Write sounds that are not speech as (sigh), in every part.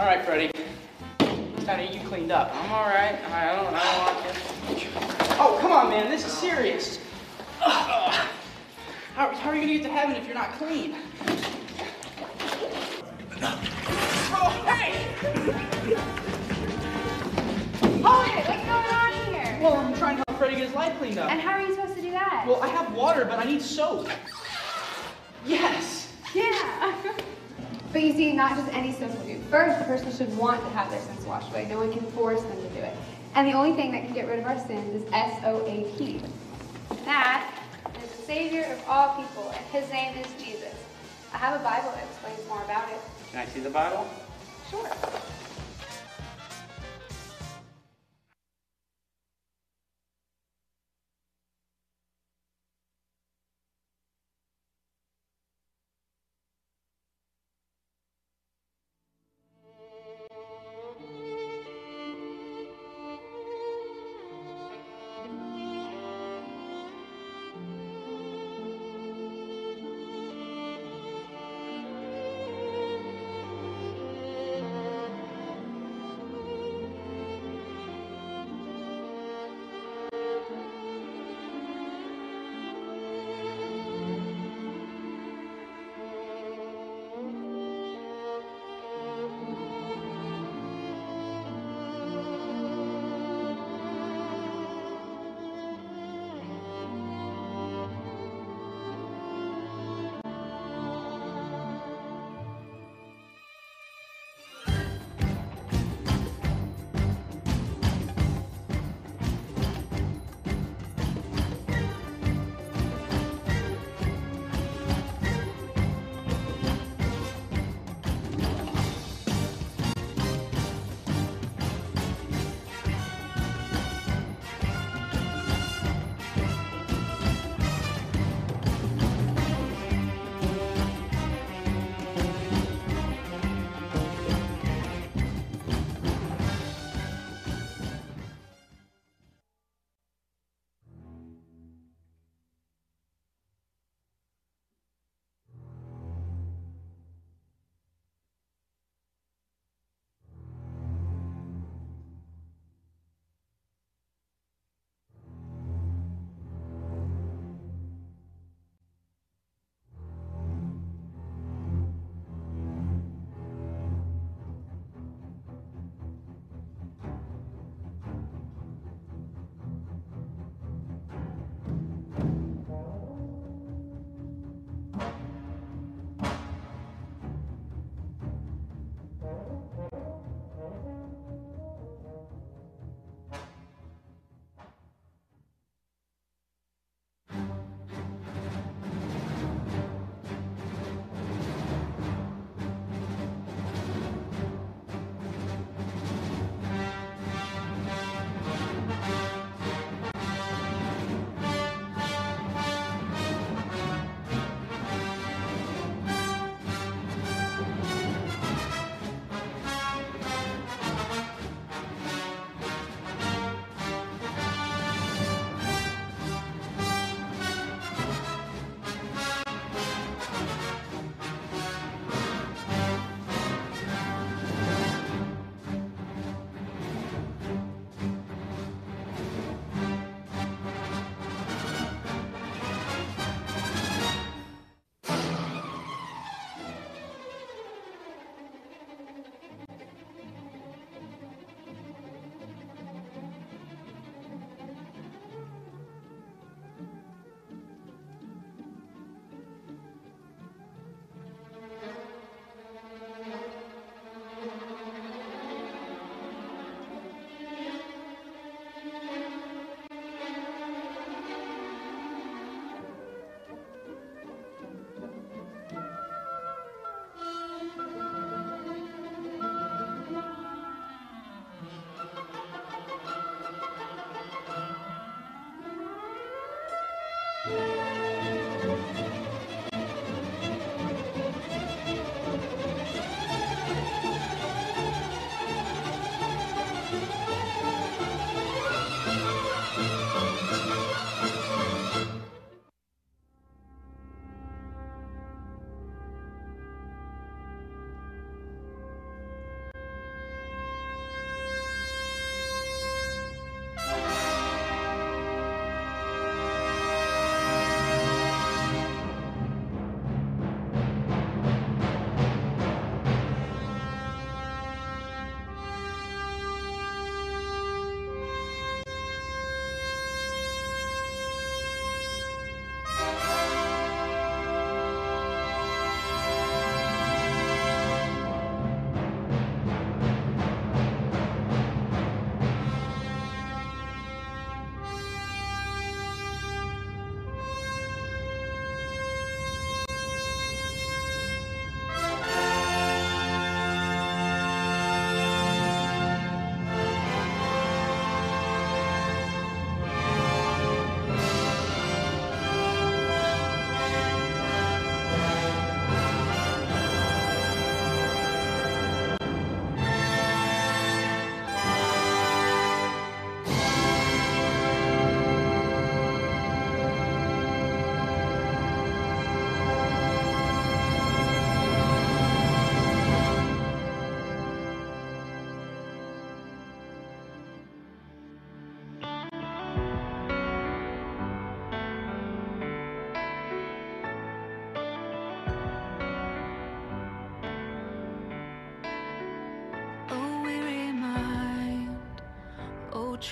All right, Freddie. It's time to get you cleaned up. I'm all right. I don't, I don't want to. Oh, come on, man. This is serious. Ugh. How, how are you gonna get to heaven if you're not clean? Oh, hey! Hold it! What's going on here? Well, I'm trying to help Freddie get his life cleaned up. And how are you supposed to do that? Well, I have water, but I need soap. Yes. yeah. (laughs) but you see, not just any soap will do. First, the person should want to have their sins washed away. No one can force them to do it. And the only thing that can get rid of our sins is S-O-A-P. That is the Savior of all people, and His name is Jesus. I have a Bible that explains more about it. Can I see the Bible? Sure.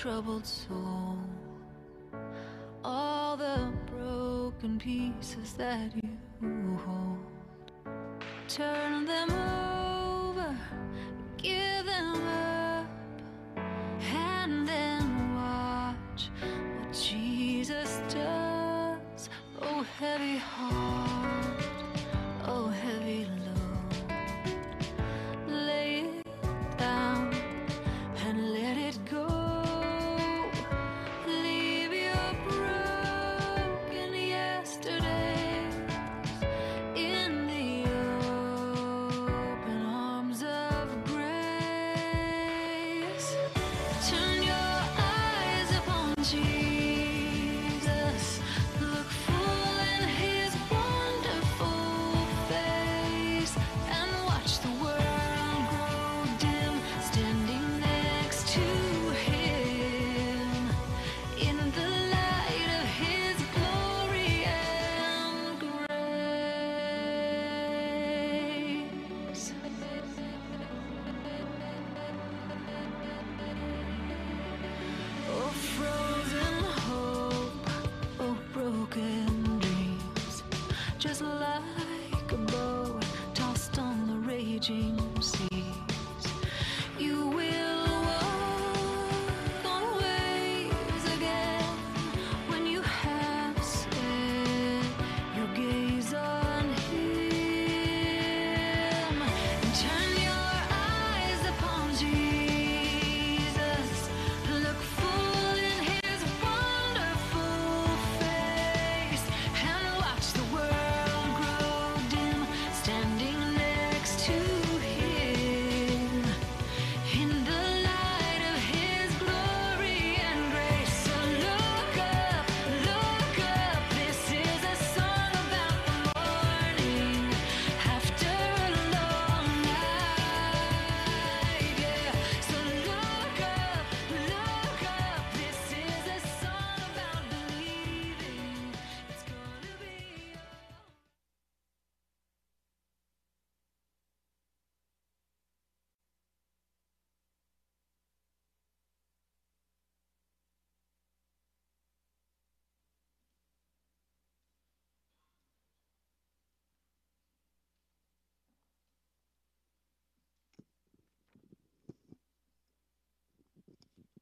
Troubled soul. All the broken pieces that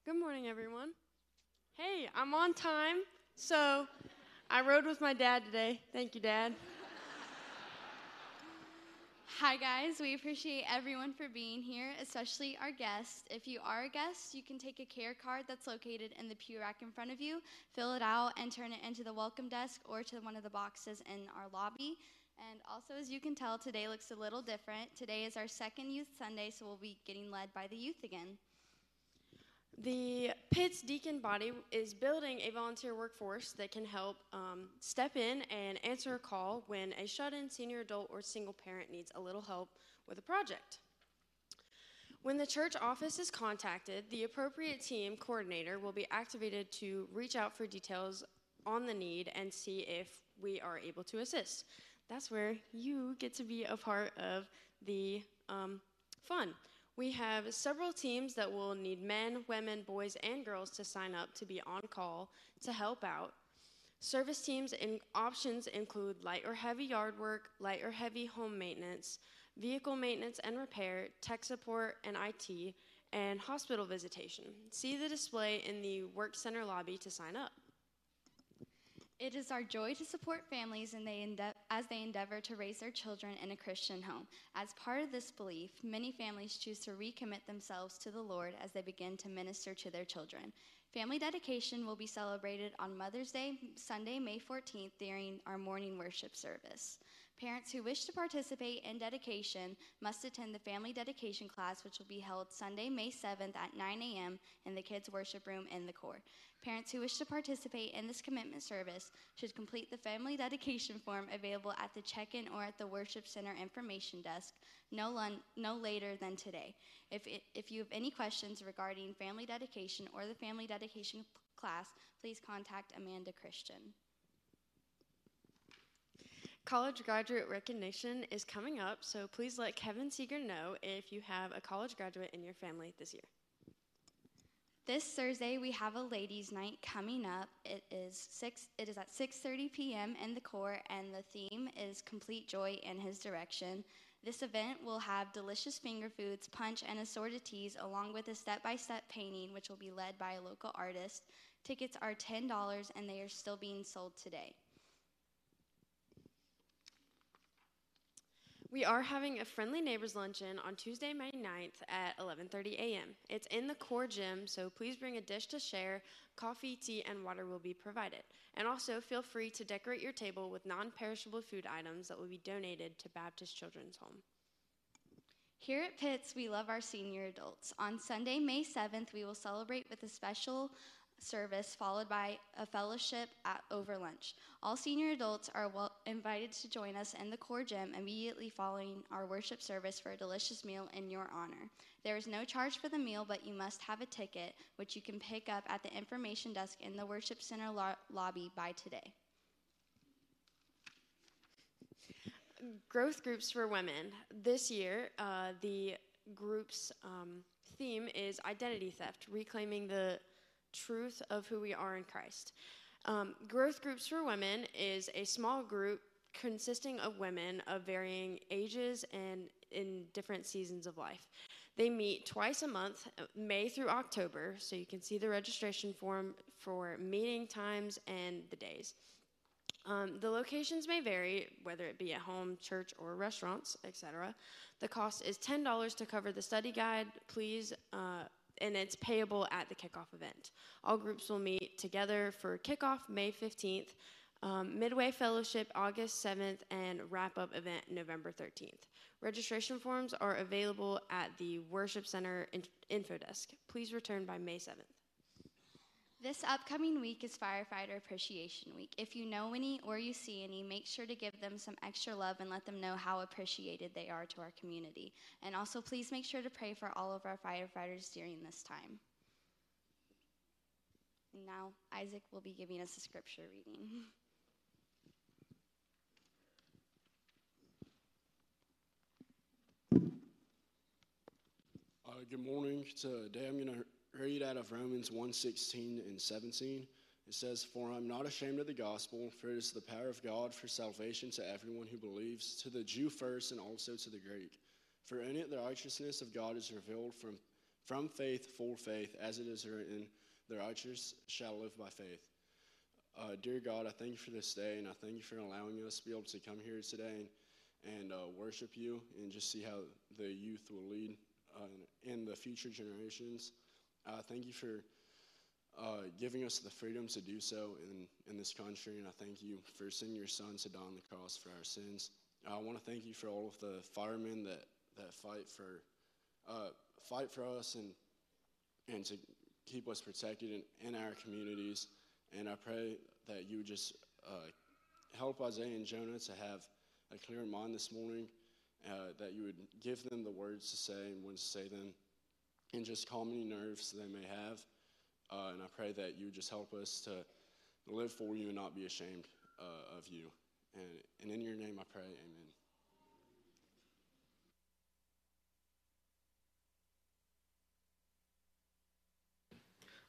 Good morning, everyone. Hey, I'm on time. So, I rode with my dad today. Thank you, Dad. Hi, guys. We appreciate everyone for being here, especially our guests. If you are a guest, you can take a care card that's located in the pew rack in front of you, fill it out, and turn it into the welcome desk or to one of the boxes in our lobby. And also, as you can tell, today looks a little different. Today is our second Youth Sunday, so we'll be getting led by the youth again. The Pitts Deacon body is building a volunteer workforce that can help um, step in and answer a call when a shut in senior adult or single parent needs a little help with a project. When the church office is contacted, the appropriate team coordinator will be activated to reach out for details on the need and see if we are able to assist. That's where you get to be a part of the um, fun. We have several teams that will need men, women, boys, and girls to sign up to be on call to help out. Service teams and options include light or heavy yard work, light or heavy home maintenance, vehicle maintenance and repair, tech support and IT, and hospital visitation. See the display in the Work Center lobby to sign up. It is our joy to support families they ende- as they endeavor to raise their children in a Christian home. As part of this belief, many families choose to recommit themselves to the Lord as they begin to minister to their children. Family dedication will be celebrated on Mother's Day, Sunday, May 14th, during our morning worship service. Parents who wish to participate in dedication must attend the family dedication class, which will be held Sunday, May 7th at 9 a.m. in the kids' worship room in the core. Parents who wish to participate in this commitment service should complete the family dedication form available at the check in or at the worship center information desk no, lun- no later than today. If, it, if you have any questions regarding family dedication or the family dedication class, please contact Amanda Christian. College graduate recognition is coming up, so please let Kevin Seeger know if you have a college graduate in your family this year. This Thursday we have a ladies' night coming up. It is six. It is at 6:30 p.m. in the core, and the theme is complete joy in His direction. This event will have delicious finger foods, punch, and assorted teas, along with a step-by-step painting, which will be led by a local artist. Tickets are ten dollars, and they are still being sold today. We are having a friendly neighbors luncheon on Tuesday, May 9th at 11:30 a.m. It's in the core gym, so please bring a dish to share. Coffee, tea, and water will be provided. And also feel free to decorate your table with non-perishable food items that will be donated to Baptist Children's Home. Here at Pitts, we love our senior adults. On Sunday, May 7th, we will celebrate with a special service followed by a fellowship at over lunch. All senior adults are wel- invited to join us in the core gym immediately following our worship service for a delicious meal in your honor. There is no charge for the meal, but you must have a ticket, which you can pick up at the information desk in the worship center lo- lobby by today. growth groups for women. This year, uh, the group's um, theme is identity theft, reclaiming the truth of who we are in Christ. Um, growth groups for women is a small group consisting of women of varying ages and in different seasons of life. They meet twice a month, May through October, so you can see the registration form for meeting times and the days. Um, the locations may vary, whether it be at home, church, or restaurants, etc. The cost is $10 to cover the study guide, please, uh, and it's payable at the kickoff event. All groups will meet together for kickoff May 15th, um, Midway Fellowship August 7th, and wrap up event November 13th. Registration forms are available at the Worship Center in- info desk. Please return by May 7th. This upcoming week is Firefighter Appreciation Week. If you know any or you see any, make sure to give them some extra love and let them know how appreciated they are to our community. And also, please make sure to pray for all of our firefighters during this time. And now, Isaac will be giving us a scripture reading. (laughs) Uh, good morning. I'm going to read out of Romans 1:16 and 17. It says, "For I'm not ashamed of the gospel, for it is the power of God for salvation to everyone who believes, to the Jew first and also to the Greek. For in it the righteousness of God is revealed from from faith for faith, as it is written, the righteous shall live by faith." Uh, dear God, I thank you for this day, and I thank you for allowing us to be able to come here today and, and uh, worship you, and just see how the youth will lead uh, in the future generations. Uh, thank you for uh, giving us the freedom to do so in, in this country, and I thank you for sending your son to die on the cross for our sins. I want to thank you for all of the firemen that, that fight for uh, fight for us and and to keep us protected in, in our communities. And I pray that you would just uh, help Isaiah and Jonah to have a clear mind this morning, uh, that you would give them the words to say and when to say them, and just calm any nerves they may have. Uh, and I pray that you would just help us to live for you and not be ashamed uh, of you. And, and in your name I pray, amen.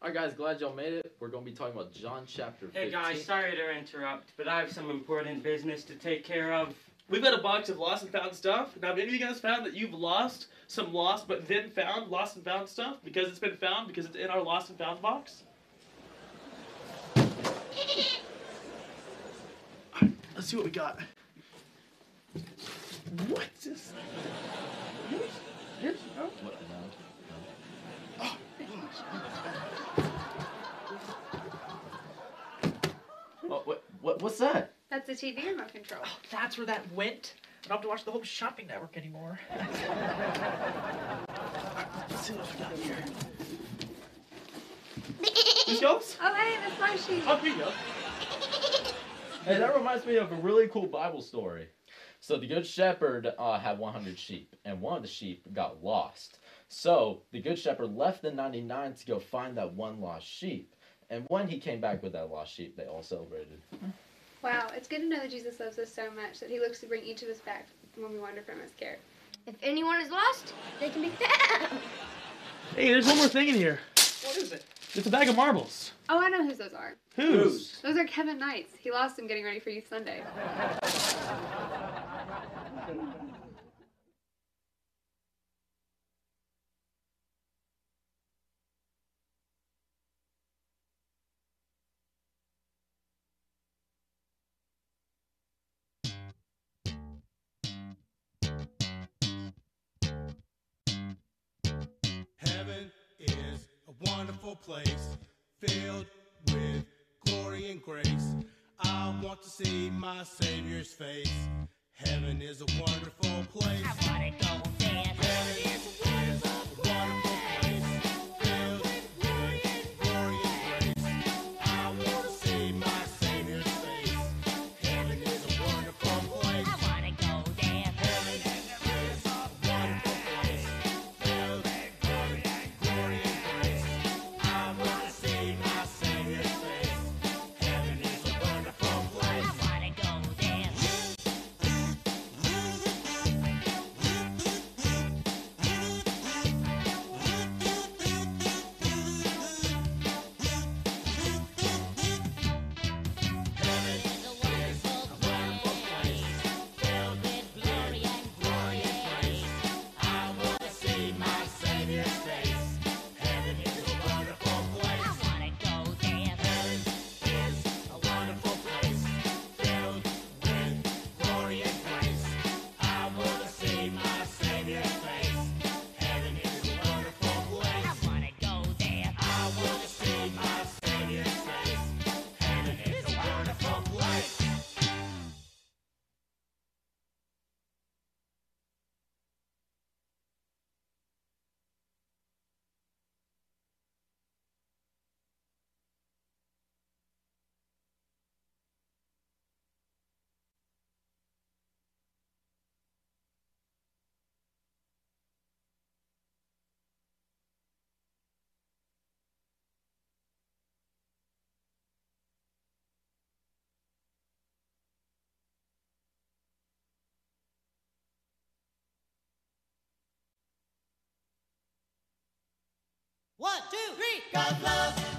All right, guys, glad y'all made it. We're going to be talking about John chapter 15. Hey guys, sorry to interrupt, but I have some important business to take care of. We've got a box of lost and found stuff. Now, maybe you guys found that you've lost some lost but then found lost and found stuff because it's been found because it's in our lost and found box. Alright, let's see what we got. What's this? Yours? Yours? No? What? No. Oh, Oh, what, what, what's that? That's the TV remote control. Oh, that's where that went. I don't have to watch the whole shopping network anymore. (laughs) Let's see what we got here. This (laughs) goes? Oh, hey, that's my sheet. Oh, here you go. Hey, that reminds me of a really cool Bible story. So the good shepherd uh, had 100 sheep, and one of the sheep got lost. So the good shepherd left the 99 to go find that one lost sheep. And when he came back with that lost sheep, they all celebrated. Wow, it's good to know that Jesus loves us so much that he looks to bring each of us back when we wander from his care. If anyone is lost, they can be found. Hey, there's one more thing in here. What is it? It's a bag of marbles. Oh, I know whose those are. Whose? Those are Kevin Knight's. He lost them getting ready for Youth Sunday. (laughs) wonderful place filled with glory and grace. I want to see my Savior's face. Heaven is a wonderful place. I want to go there. two, three. God's.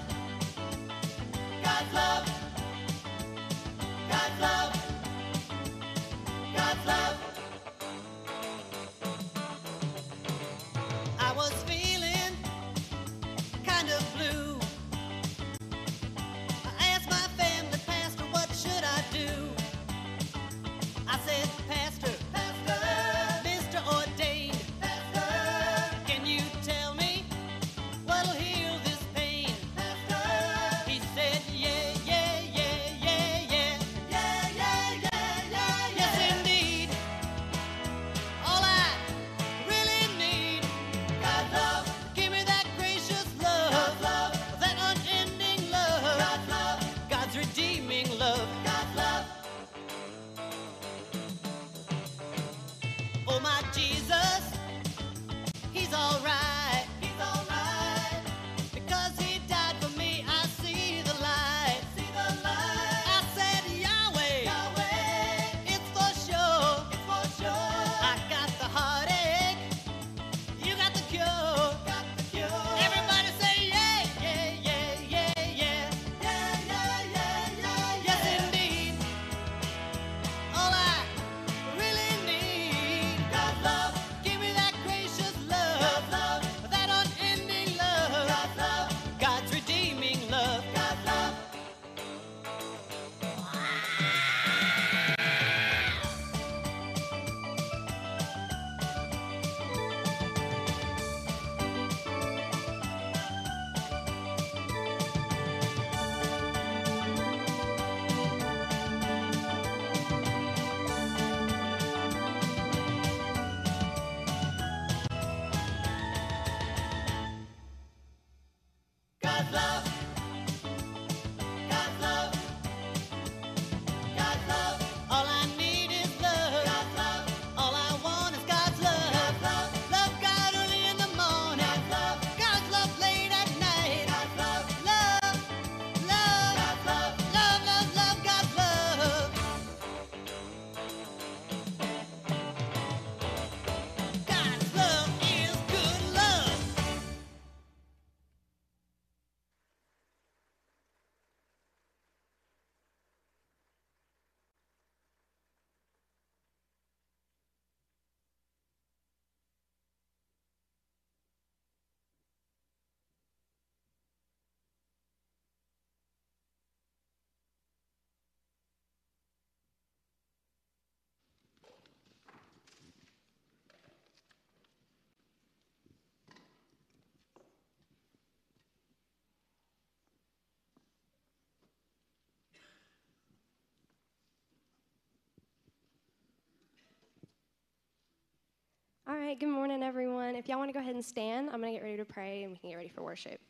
Right, good morning, everyone. If y'all want to go ahead and stand, I'm going to get ready to pray and we can get ready for worship.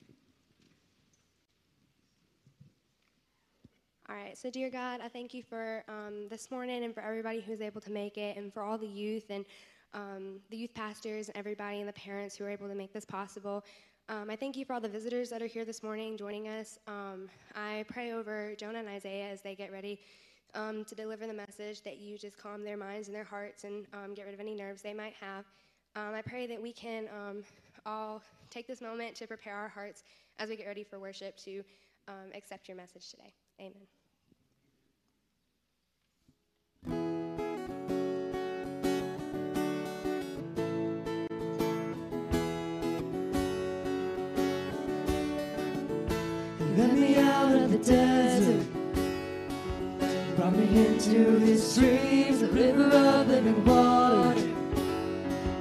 All right, so dear God, I thank you for um, this morning and for everybody who's able to make it, and for all the youth and um, the youth pastors and everybody and the parents who are able to make this possible. Um, I thank you for all the visitors that are here this morning joining us. Um, I pray over Jonah and Isaiah as they get ready um, to deliver the message that you just calm their minds and their hearts and um, get rid of any nerves they might have. Um, I pray that we can um, all take this moment to prepare our hearts as we get ready for worship to um, accept your message today. Amen. Led me out of the desert, me into his streams, the river of living water.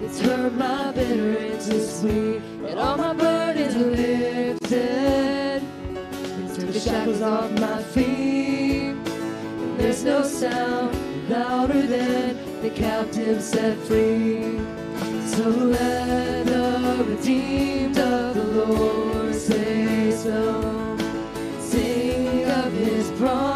It's turned my bitter into sweet, and all my burdens are lifted. It's took the shackles off my feet, and there's no sound louder than the captive set free. So let the redeemed of the Lord say so. Sing of his promises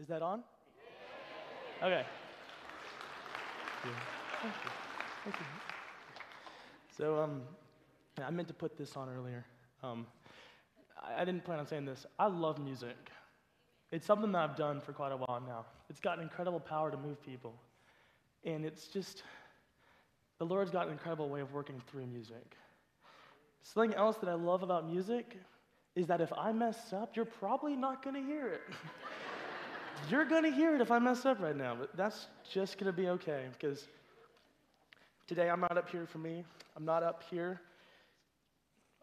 Is that on? Okay. Thank you. Thank you. So, um, I meant to put this on earlier. Um, I, I didn't plan on saying this. I love music. It's something that I've done for quite a while now. It's got an incredible power to move people. And it's just, the Lord's got an incredible way of working through music. Something else that I love about music is that if I mess up, you're probably not going to hear it. (laughs) you're going to hear it if I mess up right now, but that's just going to be okay because today I'm not up here for me. I'm not up here.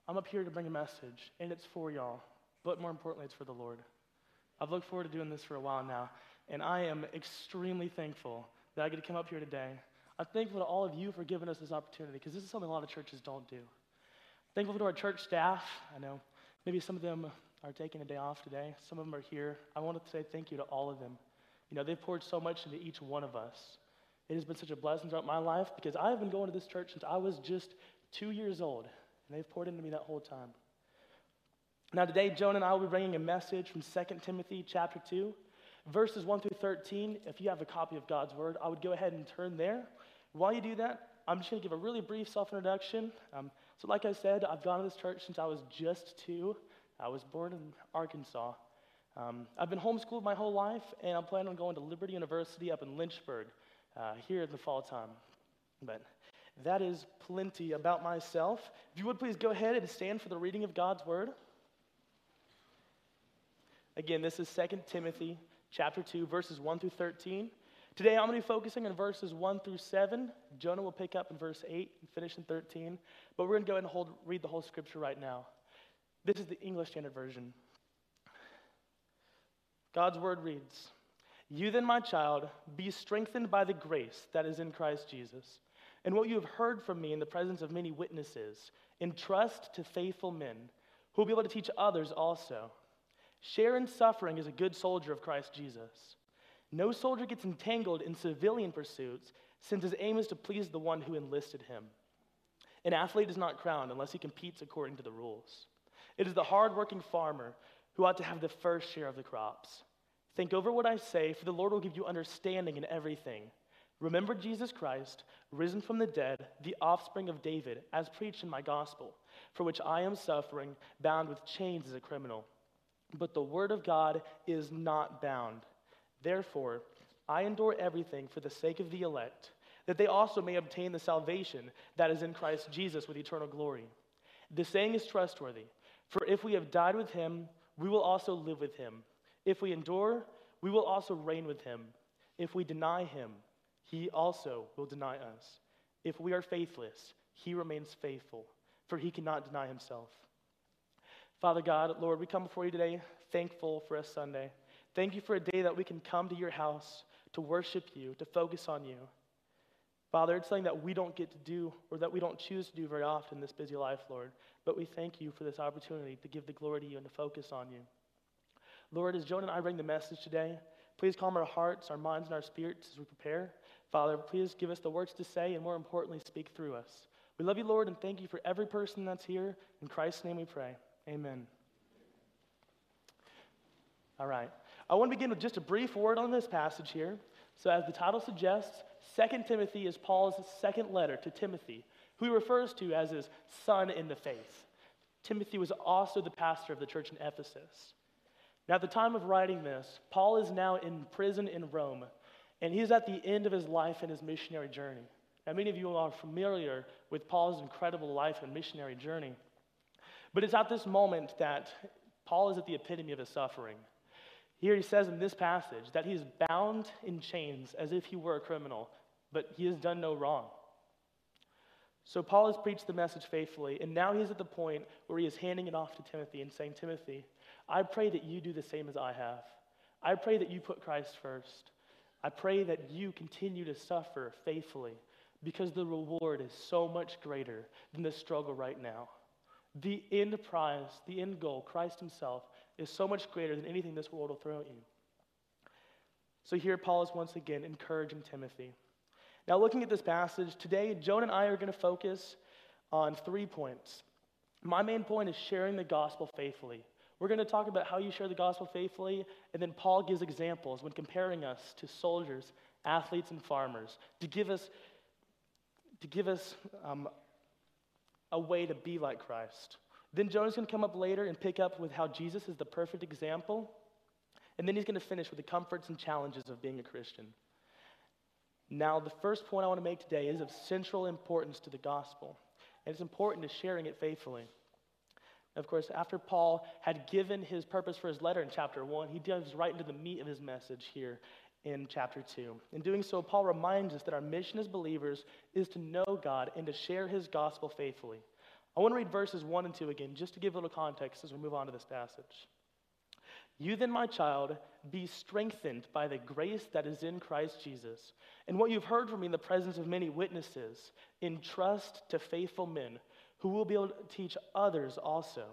I'm up here to bring a message, and it's for y'all, but more importantly, it's for the Lord. I've looked forward to doing this for a while now, and I am extremely thankful that I get to come up here today. I'm thankful to all of you for giving us this opportunity because this is something a lot of churches don't do. Thankful to our church staff. I know maybe some of them are taking a day off today, some of them are here. I want to say thank you to all of them. You know, they've poured so much into each one of us. It has been such a blessing throughout my life because I've been going to this church since I was just two years old, and they've poured into me that whole time. Now, today, Jonah and I will be bringing a message from 2 Timothy chapter 2, verses 1 through 13. If you have a copy of God's Word, I would go ahead and turn there. While you do that, I'm just going to give a really brief self introduction. Um, so, like I said, I've gone to this church since I was just two. I was born in Arkansas. Um, I've been homeschooled my whole life, and I'm planning on going to Liberty University up in Lynchburg uh, here in the fall time. But that is plenty about myself. If you would please go ahead and stand for the reading of God's Word. Again, this is 2 Timothy chapter 2, verses 1 through 13. Today I'm going to be focusing on verses 1 through 7. Jonah will pick up in verse 8 and finish in 13. But we're going to go ahead and hold, read the whole scripture right now. This is the English Standard Version. God's word reads You then, my child, be strengthened by the grace that is in Christ Jesus. And what you have heard from me in the presence of many witnesses, entrust to faithful men who will be able to teach others also. Share in suffering as a good soldier of Christ Jesus. No soldier gets entangled in civilian pursuits, since his aim is to please the one who enlisted him. An athlete is not crowned unless he competes according to the rules. It is the hardworking farmer who ought to have the first share of the crops. Think over what I say, for the Lord will give you understanding in everything. Remember Jesus Christ, risen from the dead, the offspring of David, as preached in my gospel, for which I am suffering, bound with chains as a criminal. But the word of God is not bound. Therefore, I endure everything for the sake of the elect, that they also may obtain the salvation that is in Christ Jesus with eternal glory. The saying is trustworthy, for if we have died with him, we will also live with him. If we endure, we will also reign with him. If we deny him, he also will deny us. If we are faithless, he remains faithful, for he cannot deny himself. Father God, Lord, we come before you today thankful for a Sunday. Thank you for a day that we can come to your house to worship you, to focus on you. Father, it's something that we don't get to do or that we don't choose to do very often in this busy life, Lord. But we thank you for this opportunity to give the glory to you and to focus on you. Lord, as Jonah and I bring the message today, please calm our hearts, our minds, and our spirits as we prepare. Father, please give us the words to say and more importantly, speak through us. We love you, Lord, and thank you for every person that's here. In Christ's name we pray. Amen. All right. I want to begin with just a brief word on this passage here. So, as the title suggests, 2 Timothy is Paul's second letter to Timothy, who he refers to as his son in the faith. Timothy was also the pastor of the church in Ephesus. Now, at the time of writing this, Paul is now in prison in Rome, and he's at the end of his life and his missionary journey. Now, many of you are familiar with Paul's incredible life and missionary journey, but it's at this moment that Paul is at the epitome of his suffering. Here he says in this passage that he is bound in chains as if he were a criminal, but he has done no wrong. So Paul has preached the message faithfully, and now he's at the point where he is handing it off to Timothy and saying, Timothy, I pray that you do the same as I have. I pray that you put Christ first. I pray that you continue to suffer faithfully because the reward is so much greater than the struggle right now. The end prize, the end goal, Christ Himself, is so much greater than anything this world will throw at you. So here Paul is once again encouraging Timothy. Now, looking at this passage, today, Jonah and I are going to focus on three points. My main point is sharing the gospel faithfully. We're going to talk about how you share the gospel faithfully, and then Paul gives examples when comparing us to soldiers, athletes, and farmers to give us, to give us um, a way to be like Christ. Then Jonah's going to come up later and pick up with how Jesus is the perfect example. And then he's going to finish with the comforts and challenges of being a Christian. Now, the first point I want to make today is of central importance to the gospel, and it's important to sharing it faithfully. Of course, after Paul had given his purpose for his letter in chapter 1, he dives right into the meat of his message here in chapter 2. In doing so, Paul reminds us that our mission as believers is to know God and to share his gospel faithfully. I want to read verses 1 and 2 again, just to give a little context as we move on to this passage. You then, my child, be strengthened by the grace that is in Christ Jesus. And what you've heard from me in the presence of many witnesses, entrust to faithful men who will be able to teach others also.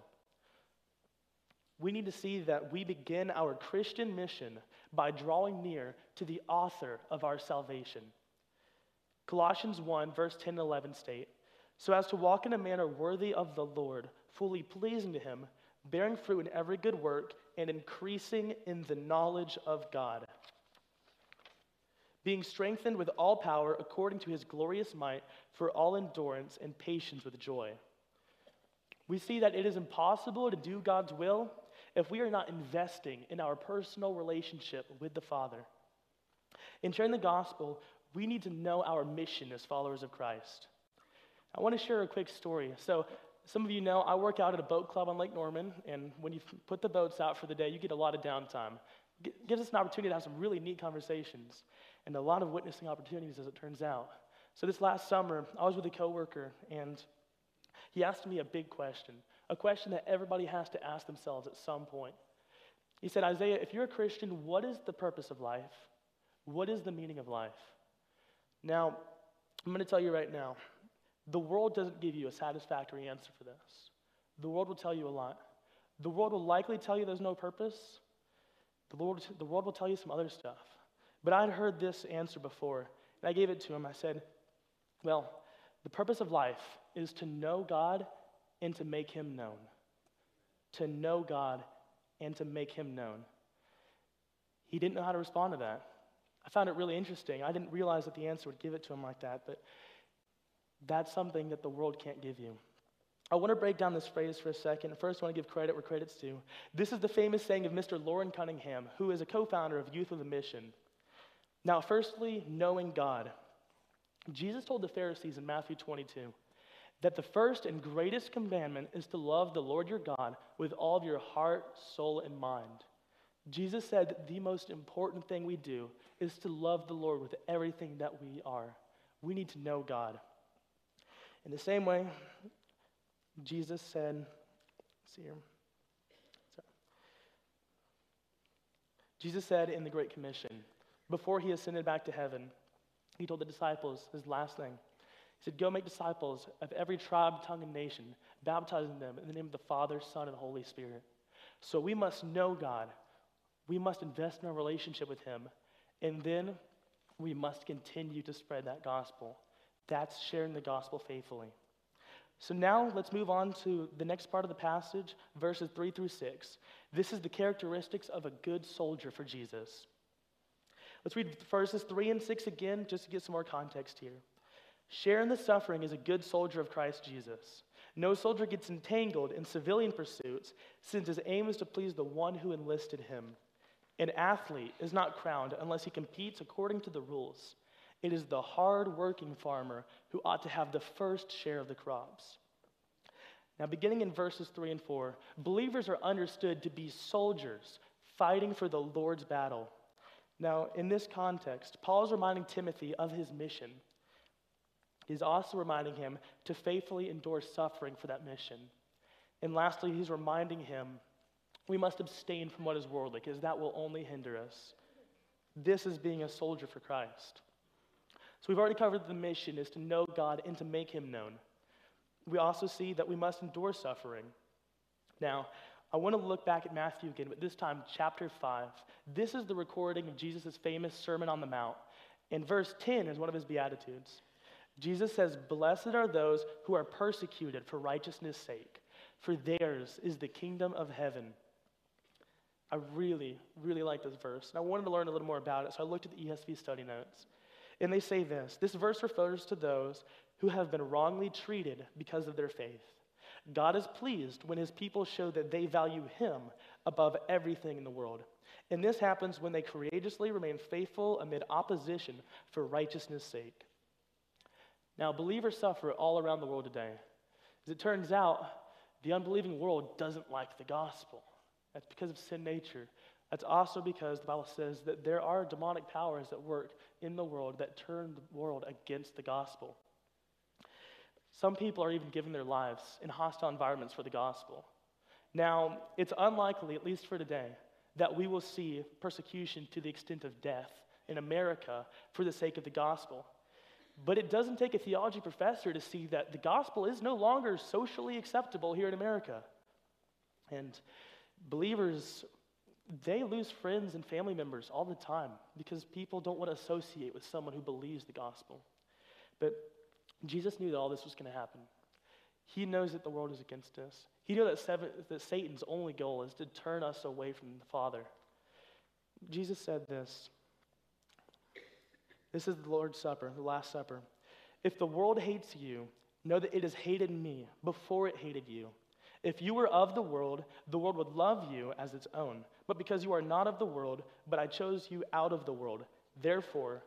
We need to see that we begin our Christian mission by drawing near to the author of our salvation. Colossians 1, verse 10 and 11 state, So as to walk in a manner worthy of the Lord, fully pleasing to him, bearing fruit in every good work, and increasing in the knowledge of God. Being strengthened with all power according to his glorious might for all endurance and patience with joy. We see that it is impossible to do God's will if we are not investing in our personal relationship with the Father. In sharing the gospel, we need to know our mission as followers of Christ. I want to share a quick story. So, some of you know I work out at a boat club on Lake Norman, and when you put the boats out for the day, you get a lot of downtime. It gives us an opportunity to have some really neat conversations and a lot of witnessing opportunities, as it turns out. So, this last summer, I was with a coworker, and he asked me a big question, a question that everybody has to ask themselves at some point. He said, Isaiah, if you're a Christian, what is the purpose of life? What is the meaning of life? Now, I'm going to tell you right now, the world doesn't give you a satisfactory answer for this. The world will tell you a lot. The world will likely tell you there's no purpose. The world, the world will tell you some other stuff. But I'd heard this answer before, and I gave it to him. I said, Well, the purpose of life is to know God and to make him known. To know God and to make him known. He didn't know how to respond to that. I found it really interesting. I didn't realize that the answer would give it to him like that, but that's something that the world can't give you. I want to break down this phrase for a second. First, I want to give credit where credit's due. This is the famous saying of Mr. Loren Cunningham, who is a co founder of Youth with a Mission. Now, firstly, knowing God. Jesus told the Pharisees in Matthew 22 that the first and greatest commandment is to love the Lord your God with all of your heart, soul, and mind. Jesus said the most important thing we do is to love the Lord with everything that we are. We need to know God. In the same way, Jesus said, see here. Sorry. Jesus said in the Great Commission, before he ascended back to heaven, he told the disciples his last thing. He said, Go make disciples of every tribe, tongue, and nation, baptizing them in the name of the Father, Son, and Holy Spirit. So we must know God. We must invest in our relationship with Him. And then we must continue to spread that gospel. That's sharing the gospel faithfully. So now let's move on to the next part of the passage, verses 3 through 6. This is the characteristics of a good soldier for Jesus. Let's read verses 3 and 6 again just to get some more context here. Sharing the suffering is a good soldier of Christ Jesus. No soldier gets entangled in civilian pursuits since his aim is to please the one who enlisted him. An athlete is not crowned unless he competes according to the rules. It is the hard working farmer who ought to have the first share of the crops. Now, beginning in verses 3 and 4, believers are understood to be soldiers fighting for the Lord's battle. Now, in this context, Paul is reminding Timothy of his mission. He's also reminding him to faithfully endure suffering for that mission. And lastly, he's reminding him we must abstain from what is worldly, because that will only hinder us. This is being a soldier for Christ. So we've already covered the mission is to know God and to make him known. We also see that we must endure suffering. Now, I want to look back at Matthew again, but this time, chapter 5. This is the recording of Jesus' famous Sermon on the Mount. And verse 10 is one of his Beatitudes. Jesus says, Blessed are those who are persecuted for righteousness' sake, for theirs is the kingdom of heaven. I really, really like this verse. And I wanted to learn a little more about it, so I looked at the ESV study notes. And they say this this verse refers to those who have been wrongly treated because of their faith. God is pleased when his people show that they value him above everything in the world. And this happens when they courageously remain faithful amid opposition for righteousness' sake. Now, believers suffer all around the world today. As it turns out, the unbelieving world doesn't like the gospel. That's because of sin nature. That's also because the Bible says that there are demonic powers that work in the world that turn the world against the gospel. Some people are even giving their lives in hostile environments for the gospel. Now, it's unlikely, at least for today, that we will see persecution to the extent of death in America for the sake of the gospel. But it doesn't take a theology professor to see that the gospel is no longer socially acceptable here in America. And believers, they lose friends and family members all the time because people don't want to associate with someone who believes the gospel. But Jesus knew that all this was going to happen. He knows that the world is against us. He knew that, seven, that Satan's only goal is to turn us away from the Father. Jesus said this. This is the Lord's Supper, the Last Supper. If the world hates you, know that it has hated me before it hated you. If you were of the world, the world would love you as its own. But because you are not of the world, but I chose you out of the world, therefore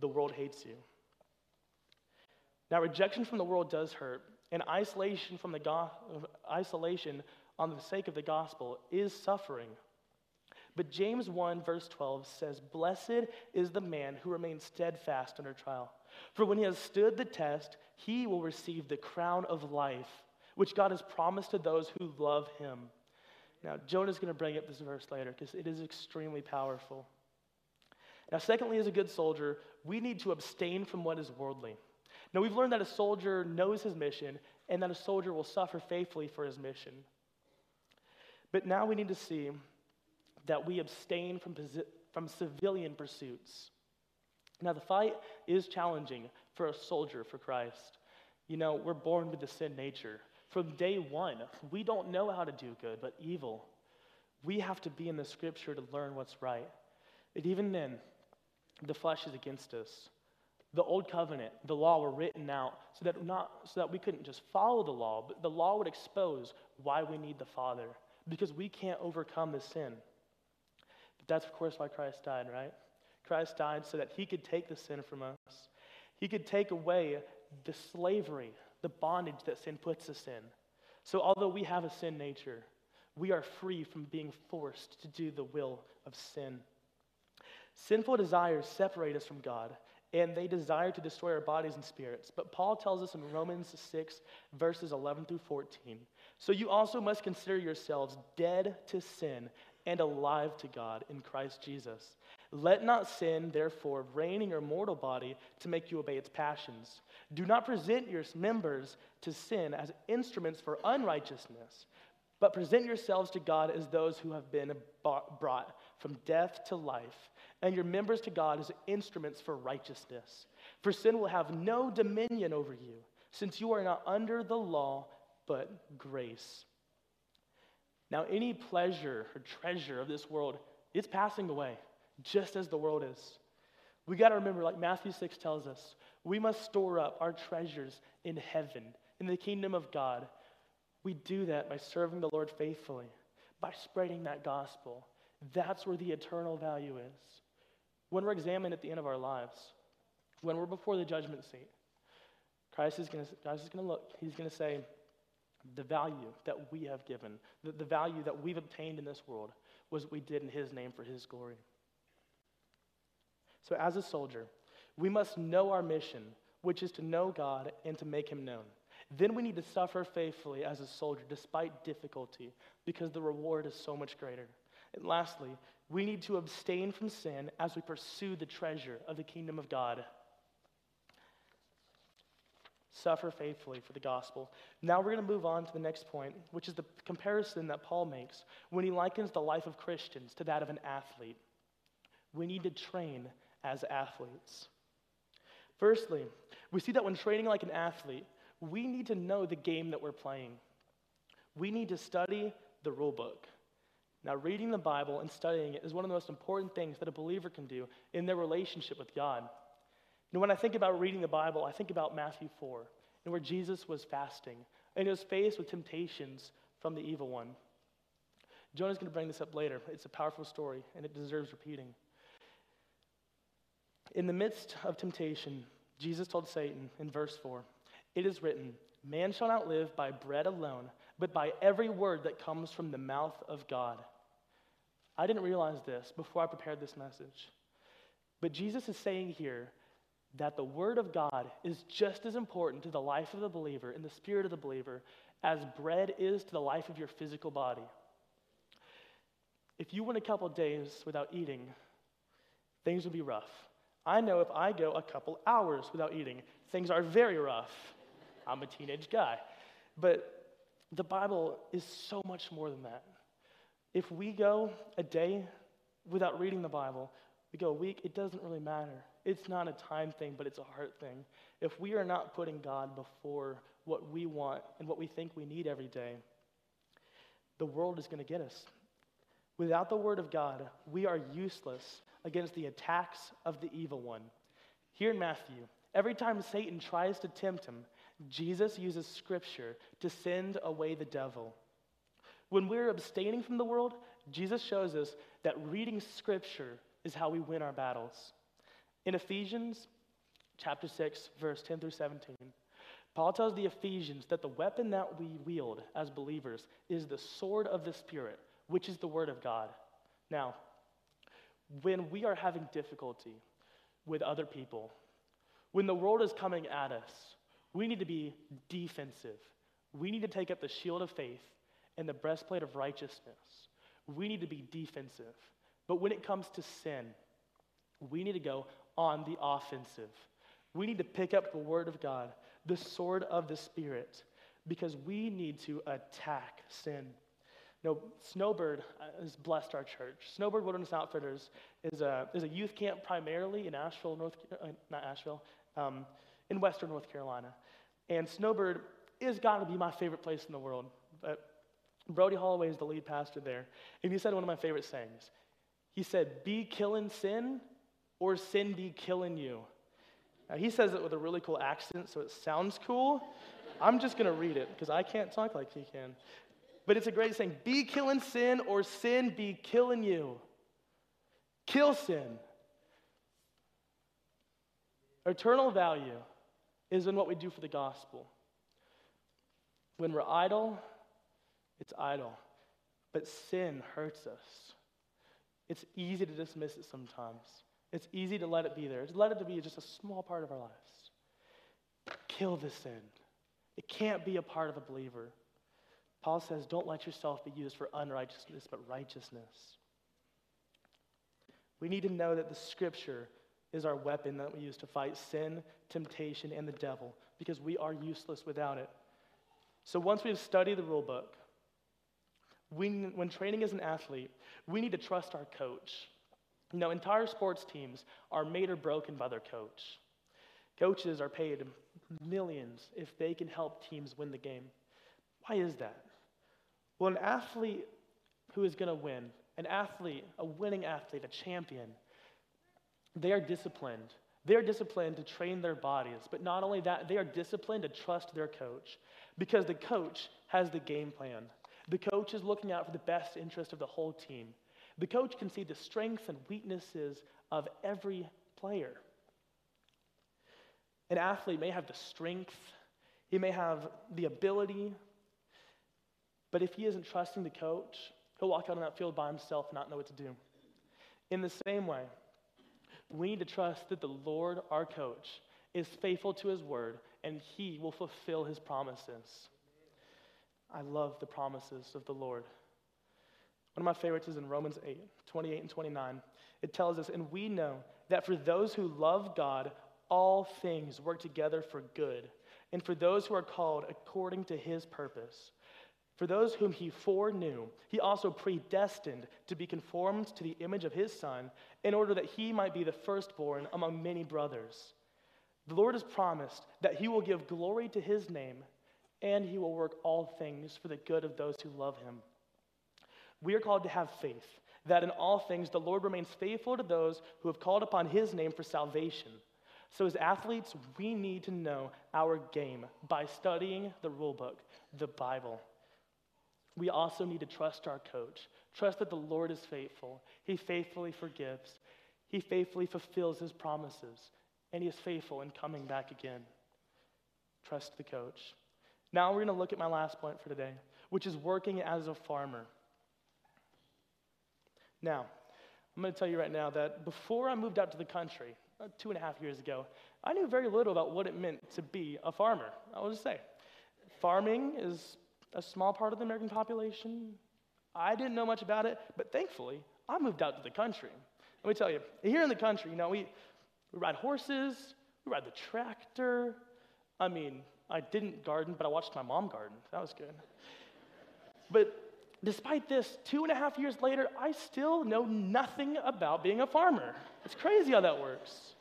the world hates you. Now, rejection from the world does hurt, and isolation from the go- isolation on the sake of the gospel is suffering. But James 1, verse 12 says, Blessed is the man who remains steadfast under trial. For when he has stood the test, he will receive the crown of life, which God has promised to those who love him. Now, Jonah's going to bring up this verse later because it is extremely powerful. Now, secondly, as a good soldier, we need to abstain from what is worldly. Now, we've learned that a soldier knows his mission and that a soldier will suffer faithfully for his mission. But now we need to see that we abstain from, from civilian pursuits. Now, the fight is challenging for a soldier for Christ. You know, we're born with the sin nature. From day one, we don't know how to do good, but evil. We have to be in the scripture to learn what's right. But even then, the flesh is against us. The old covenant, the law were written out so that, not, so that we couldn't just follow the law, but the law would expose why we need the Father, because we can't overcome the sin. But that's, of course, why Christ died, right? Christ died so that he could take the sin from us. He could take away the slavery, the bondage that sin puts us in. So, although we have a sin nature, we are free from being forced to do the will of sin. Sinful desires separate us from God, and they desire to destroy our bodies and spirits. But Paul tells us in Romans 6, verses 11 through 14 So you also must consider yourselves dead to sin and alive to God in Christ Jesus. Let not sin, therefore, reign in your mortal body to make you obey its passions. Do not present your members to sin as instruments for unrighteousness, but present yourselves to God as those who have been brought from death to life, and your members to God as instruments for righteousness. For sin will have no dominion over you, since you are not under the law, but grace. Now, any pleasure or treasure of this world, is passing away, just as the world is. We got to remember, like Matthew 6 tells us, we must store up our treasures in heaven, in the kingdom of God. We do that by serving the Lord faithfully, by spreading that gospel. That's where the eternal value is. When we're examined at the end of our lives, when we're before the judgment seat, Christ is going to look, he's going to say, the value that we have given, the, the value that we've obtained in this world, was what we did in His name for His glory. So, as a soldier, we must know our mission, which is to know God and to make Him known. Then we need to suffer faithfully as a soldier despite difficulty because the reward is so much greater. And lastly, we need to abstain from sin as we pursue the treasure of the kingdom of God suffer faithfully for the gospel. Now we're going to move on to the next point, which is the comparison that Paul makes when he likens the life of Christians to that of an athlete. We need to train as athletes. Firstly, we see that when training like an athlete, we need to know the game that we're playing. We need to study the rule book. Now, reading the Bible and studying it is one of the most important things that a believer can do in their relationship with God. And when I think about reading the Bible, I think about Matthew 4, and where Jesus was fasting, and he was faced with temptations from the evil one. Jonah's going to bring this up later. It's a powerful story, and it deserves repeating. In the midst of temptation, Jesus told Satan in verse 4 It is written, Man shall not live by bread alone, but by every word that comes from the mouth of God. I didn't realize this before I prepared this message. But Jesus is saying here that the Word of God is just as important to the life of the believer and the spirit of the believer as bread is to the life of your physical body. if you went a couple days without eating, things would be rough. I know if I go a couple hours without eating, things are very rough. I'm a teenage guy. But the Bible is so much more than that. If we go a day without reading the Bible, we go a week, it doesn't really matter. It's not a time thing, but it's a heart thing. If we are not putting God before what we want and what we think we need every day, the world is going to get us. Without the Word of God, we are useless against the attacks of the evil one. Here in Matthew, every time Satan tries to tempt him, Jesus uses Scripture to send away the devil. When we're abstaining from the world, Jesus shows us that reading Scripture is how we win our battles. In Ephesians chapter 6, verse 10 through 17, Paul tells the Ephesians that the weapon that we wield as believers is the sword of the Spirit, which is the Word of God. Now, when we are having difficulty with other people, when the world is coming at us, we need to be defensive. We need to take up the shield of faith and the breastplate of righteousness. We need to be defensive. But when it comes to sin, we need to go on the offensive. We need to pick up the Word of God, the sword of the Spirit, because we need to attack sin. No, Snowbird has blessed our church. Snowbird Wilderness Outfitters is a, is a youth camp primarily in Asheville, North, uh, not Asheville, um, in Western North Carolina. And Snowbird is got to be my favorite place in the world. But Brody Holloway is the lead pastor there. And he said one of my favorite sayings. He said, Be killing sin or sin be killing you. Now, he says it with a really cool accent, so it sounds cool. I'm just going to read it because I can't talk like he can. But it's a great saying be killing sin or sin be killing you. Kill sin. Eternal value is in what we do for the gospel. When we're idle, it's idle. But sin hurts us. It's easy to dismiss it sometimes. It's easy to let it be there. Let it be just a small part of our lives. Kill the sin. It can't be a part of a believer. Paul says, Don't let yourself be used for unrighteousness, but righteousness. We need to know that the scripture is our weapon that we use to fight sin, temptation, and the devil because we are useless without it. So once we've studied the rule book, we, when training as an athlete, we need to trust our coach. You know, entire sports teams are made or broken by their coach. Coaches are paid millions if they can help teams win the game. Why is that? Well, an athlete who is going to win, an athlete, a winning athlete, a champion, they are disciplined. They are disciplined to train their bodies, but not only that, they are disciplined to trust their coach because the coach has the game plan. The coach is looking out for the best interest of the whole team. The coach can see the strengths and weaknesses of every player. An athlete may have the strength, he may have the ability, but if he isn't trusting the coach, he'll walk out on that field by himself and not know what to do. In the same way, we need to trust that the Lord, our coach, is faithful to his word and he will fulfill his promises. I love the promises of the Lord. One of my favorites is in Romans 8, 28 and 29. It tells us, and we know that for those who love God, all things work together for good, and for those who are called according to his purpose. For those whom he foreknew, he also predestined to be conformed to the image of his Son, in order that he might be the firstborn among many brothers. The Lord has promised that he will give glory to his name, and he will work all things for the good of those who love him. We are called to have faith that in all things the Lord remains faithful to those who have called upon his name for salvation. So, as athletes, we need to know our game by studying the rule book, the Bible. We also need to trust our coach. Trust that the Lord is faithful. He faithfully forgives, He faithfully fulfills His promises, and He is faithful in coming back again. Trust the coach. Now we're going to look at my last point for today, which is working as a farmer. Now, I'm going to tell you right now that before I moved out to the country, uh, two and a half years ago, I knew very little about what it meant to be a farmer. I will just say, farming is a small part of the American population. I didn't know much about it, but thankfully, I moved out to the country. Let me tell you, here in the country, you know, we, we ride horses, we ride the tractor. I mean, I didn't garden, but I watched my mom garden. That was good. But despite this, two and a half years later, I still know nothing about being a farmer. It's crazy how that works.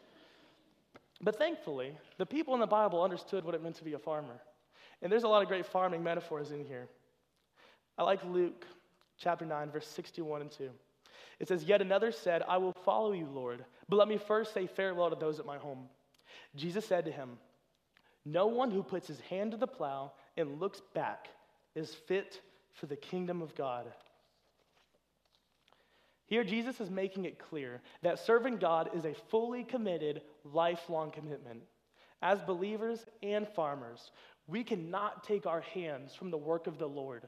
But thankfully, the people in the Bible understood what it meant to be a farmer. And there's a lot of great farming metaphors in here. I like Luke chapter 9, verse 61 and 2. It says, Yet another said, I will follow you, Lord, but let me first say farewell to those at my home. Jesus said to him, No one who puts his hand to the plow and looks back is fit for the kingdom of God. Here, Jesus is making it clear that serving God is a fully committed, lifelong commitment. As believers and farmers, we cannot take our hands from the work of the Lord.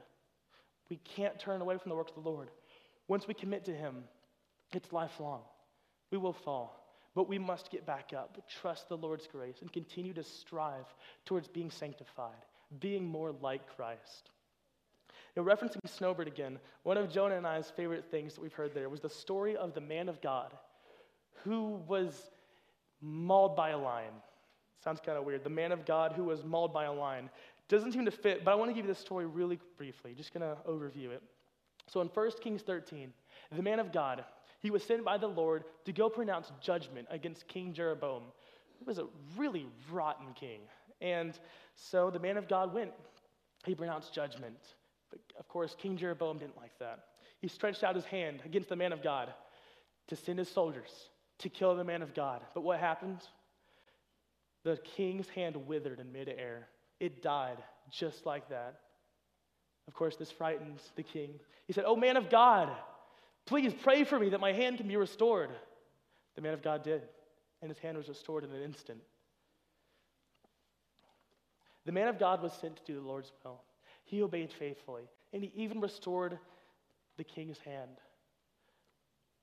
We can't turn away from the work of the Lord. Once we commit to Him, it's lifelong. We will fall, but we must get back up, trust the Lord's grace, and continue to strive towards being sanctified, being more like Christ. Now, referencing Snowbird again, one of Jonah and I's favorite things that we've heard there was the story of the man of God who was mauled by a lion. Sounds kind of weird. The man of God who was mauled by a lion. Doesn't seem to fit, but I want to give you this story really briefly. Just going to overview it. So in 1 Kings 13, the man of God, he was sent by the Lord to go pronounce judgment against King Jeroboam. He was a really rotten king. And so the man of God went. He pronounced judgment. But of course, King Jeroboam didn't like that. He stretched out his hand against the man of God to send his soldiers to kill the man of God. But what happened? The king's hand withered in midair. It died just like that. Of course, this frightens the king. He said, Oh, man of God, please pray for me that my hand can be restored. The man of God did, and his hand was restored in an instant. The man of God was sent to do the Lord's will. He obeyed faithfully, and he even restored the king's hand.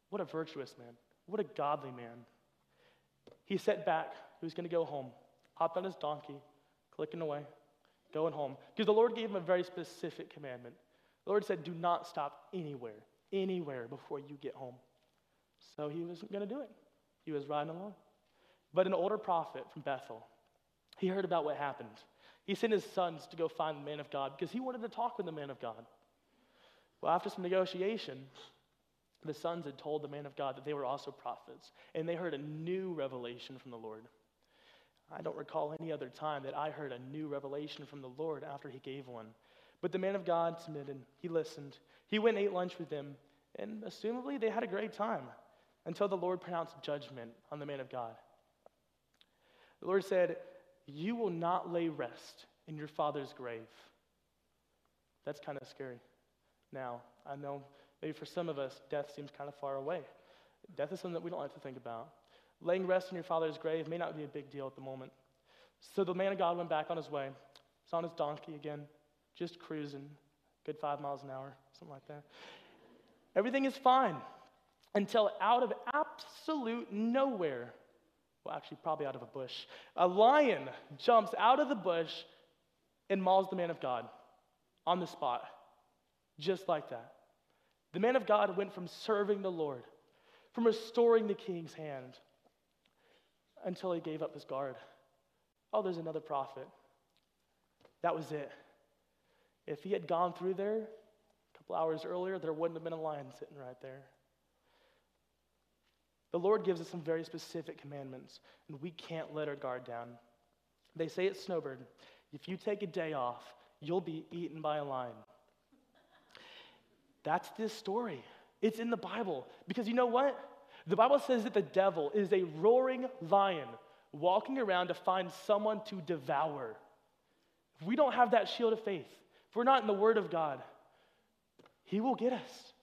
What a virtuous man. What a godly man. He set back. He was going to go home, hopped on his donkey, clicking away, going home. Because the Lord gave him a very specific commandment. The Lord said, Do not stop anywhere, anywhere before you get home. So he wasn't going to do it. He was riding along. But an older prophet from Bethel, he heard about what happened. He sent his sons to go find the man of God because he wanted to talk with the man of God. Well, after some negotiation, the sons had told the man of God that they were also prophets, and they heard a new revelation from the Lord. I don't recall any other time that I heard a new revelation from the Lord after he gave one. But the man of God submitted. He listened. He went and ate lunch with them, and assumably they had a great time until the Lord pronounced judgment on the man of God. The Lord said, You will not lay rest in your father's grave. That's kind of scary. Now, I know maybe for some of us, death seems kind of far away. Death is something that we don't like to think about. Laying rest in your father's grave may not be a big deal at the moment. So the man of God went back on his way. He's on his donkey again, just cruising, good five miles an hour, something like that. Everything is fine until out of absolute nowhere, well, actually, probably out of a bush, a lion jumps out of the bush and mauls the man of God on the spot, just like that. The man of God went from serving the Lord, from restoring the king's hand, until he gave up his guard. Oh, there's another prophet. That was it. If he had gone through there a couple hours earlier, there wouldn't have been a lion sitting right there. The Lord gives us some very specific commandments, and we can't let our guard down. They say at Snowbird if you take a day off, you'll be eaten by a lion. That's this story. It's in the Bible. Because you know what? The Bible says that the devil is a roaring lion walking around to find someone to devour. If we don't have that shield of faith, if we're not in the Word of God, he will get us.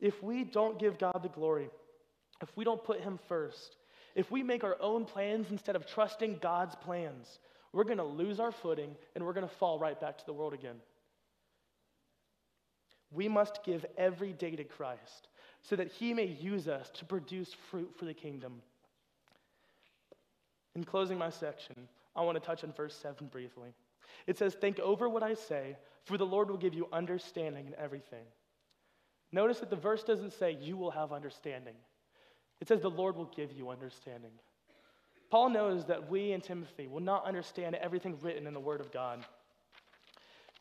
If we don't give God the glory, if we don't put Him first, if we make our own plans instead of trusting God's plans, we're going to lose our footing and we're going to fall right back to the world again. We must give every day to Christ so that He may use us to produce fruit for the kingdom. In closing my section, I want to touch on verse 7 briefly. It says, Think over what I say, for the Lord will give you understanding in everything. Notice that the verse doesn't say you will have understanding, it says the Lord will give you understanding. Paul knows that we and Timothy will not understand everything written in the Word of God.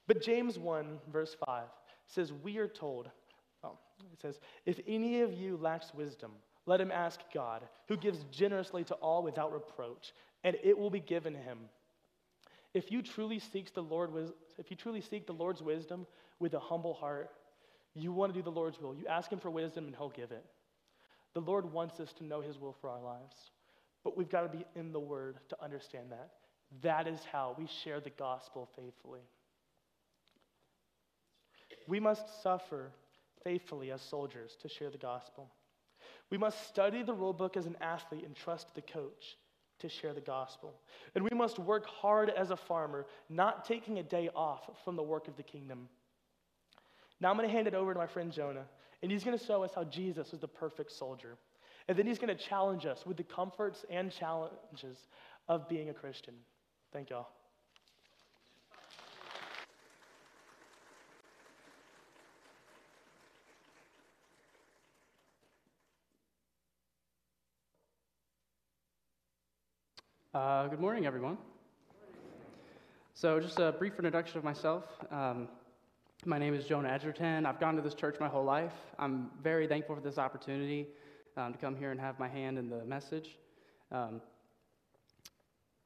But James 1, verse 5 says, We are told, oh, it says, if any of you lacks wisdom, let him ask God, who gives generously to all without reproach, and it will be given him. If you truly seek the Lord, if you truly seek the Lord's wisdom with a humble heart, you want to do the Lord's will. You ask him for wisdom, and he'll give it. The Lord wants us to know his will for our lives, but we've got to be in the Word to understand that. That is how we share the gospel faithfully. We must suffer faithfully as soldiers to share the gospel. We must study the rule book as an athlete and trust the coach to share the gospel. And we must work hard as a farmer, not taking a day off from the work of the kingdom. Now I'm going to hand it over to my friend Jonah, and he's going to show us how Jesus was the perfect soldier. And then he's going to challenge us with the comforts and challenges of being a Christian. Thank y'all. Uh, good morning, everyone. So, just a brief introduction of myself. Um, my name is Jonah Edgerton. I've gone to this church my whole life. I'm very thankful for this opportunity um, to come here and have my hand in the message. Um,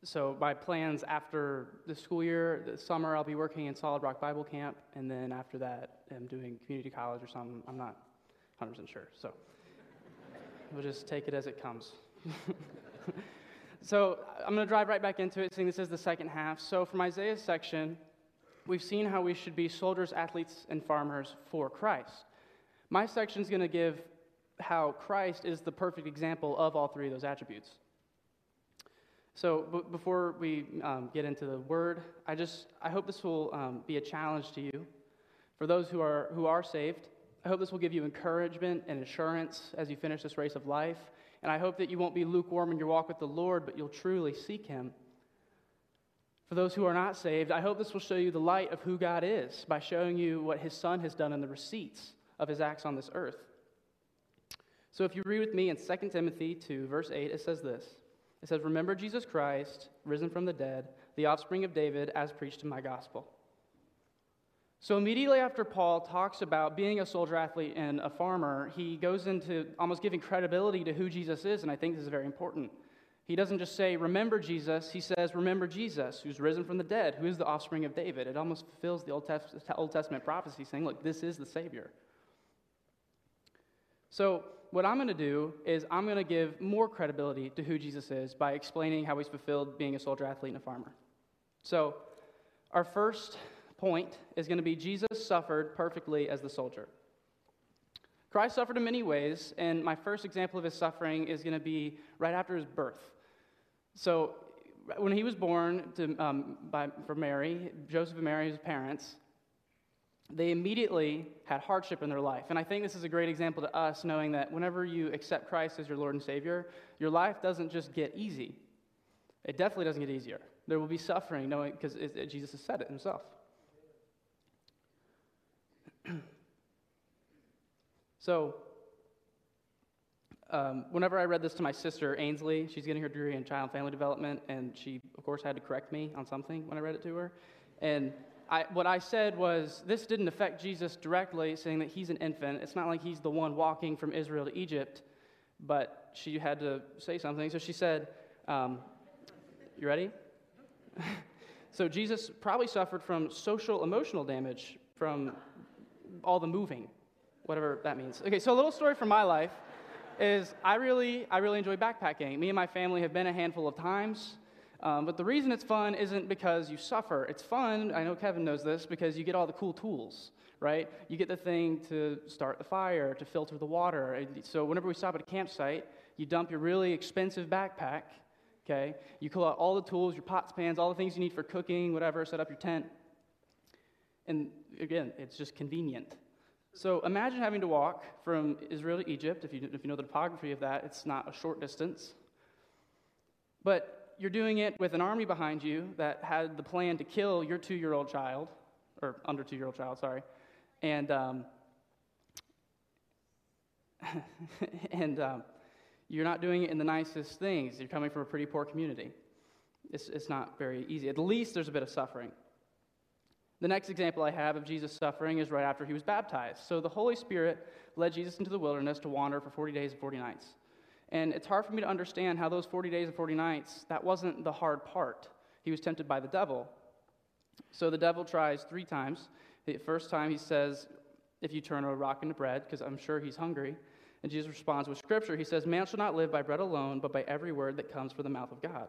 so, my plans after the school year, the summer, I'll be working in Solid Rock Bible Camp, and then after that, I'm doing community college or something. I'm not 100% sure. So, (laughs) we'll just take it as it comes. (laughs) So I'm going to drive right back into it, seeing this is the second half. So from Isaiah's section, we've seen how we should be soldiers, athletes, and farmers for Christ. My section is going to give how Christ is the perfect example of all three of those attributes. So b- before we um, get into the word, I just I hope this will um, be a challenge to you. For those who are who are saved, I hope this will give you encouragement and assurance as you finish this race of life. And I hope that you won't be lukewarm in your walk with the Lord, but you'll truly seek Him. For those who are not saved, I hope this will show you the light of who God is by showing you what His Son has done in the receipts of His acts on this earth. So if you read with me in 2 Timothy 2, verse 8, it says this It says, Remember Jesus Christ, risen from the dead, the offspring of David, as preached in my gospel. So, immediately after Paul talks about being a soldier athlete and a farmer, he goes into almost giving credibility to who Jesus is, and I think this is very important. He doesn't just say, Remember Jesus, he says, Remember Jesus, who's risen from the dead, who is the offspring of David. It almost fulfills the Old, Old Testament prophecy saying, Look, this is the Savior. So, what I'm going to do is I'm going to give more credibility to who Jesus is by explaining how he's fulfilled being a soldier athlete and a farmer. So, our first point is going to be Jesus suffered perfectly as the soldier. Christ suffered in many ways, and my first example of his suffering is going to be right after his birth. So, when he was born to, um, by, for Mary, Joseph and Mary, his parents, they immediately had hardship in their life. And I think this is a great example to us, knowing that whenever you accept Christ as your Lord and Savior, your life doesn't just get easy. It definitely doesn't get easier. There will be suffering, knowing because Jesus has said it himself. (clears throat) so, um, whenever I read this to my sister, Ainsley, she's getting her degree in child and family development, and she, of course, had to correct me on something when I read it to her. And I, what I said was, this didn't affect Jesus directly, saying that he's an infant. It's not like he's the one walking from Israel to Egypt, but she had to say something. So she said, um, You ready? (laughs) so Jesus probably suffered from social emotional damage from all the moving, whatever that means. Okay, so a little story from my life is I really, I really enjoy backpacking. Me and my family have been a handful of times. Um, but the reason it's fun isn't because you suffer. It's fun, I know Kevin knows this, because you get all the cool tools, right? You get the thing to start the fire, to filter the water. So whenever we stop at a campsite, you dump your really expensive backpack, okay? You pull out all the tools, your pots, pans, all the things you need for cooking, whatever, set up your tent. And again, it's just convenient. So imagine having to walk from Israel to Egypt. If you, if you know the topography of that, it's not a short distance. But you're doing it with an army behind you that had the plan to kill your two year old child, or under two year old child, sorry. And um, (laughs) and um, you're not doing it in the nicest things. You're coming from a pretty poor community. It's, it's not very easy. At least there's a bit of suffering. The next example I have of Jesus' suffering is right after he was baptized. So the Holy Spirit led Jesus into the wilderness to wander for 40 days and 40 nights. And it's hard for me to understand how those 40 days and 40 nights, that wasn't the hard part. He was tempted by the devil. So the devil tries three times. The first time he says, If you turn a rock into bread, because I'm sure he's hungry. And Jesus responds with scripture. He says, Man shall not live by bread alone, but by every word that comes from the mouth of God.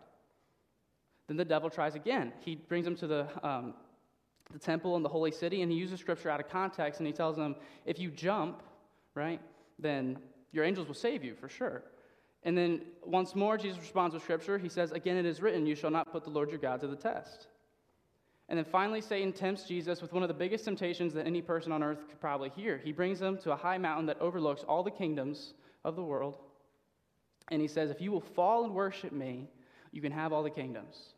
Then the devil tries again. He brings him to the, um, the temple and the holy city, and he uses scripture out of context, and he tells them, If you jump, right, then your angels will save you for sure. And then once more, Jesus responds with scripture. He says, Again, it is written, You shall not put the Lord your God to the test. And then finally, Satan tempts Jesus with one of the biggest temptations that any person on earth could probably hear. He brings him to a high mountain that overlooks all the kingdoms of the world. And he says, If you will fall and worship me, you can have all the kingdoms.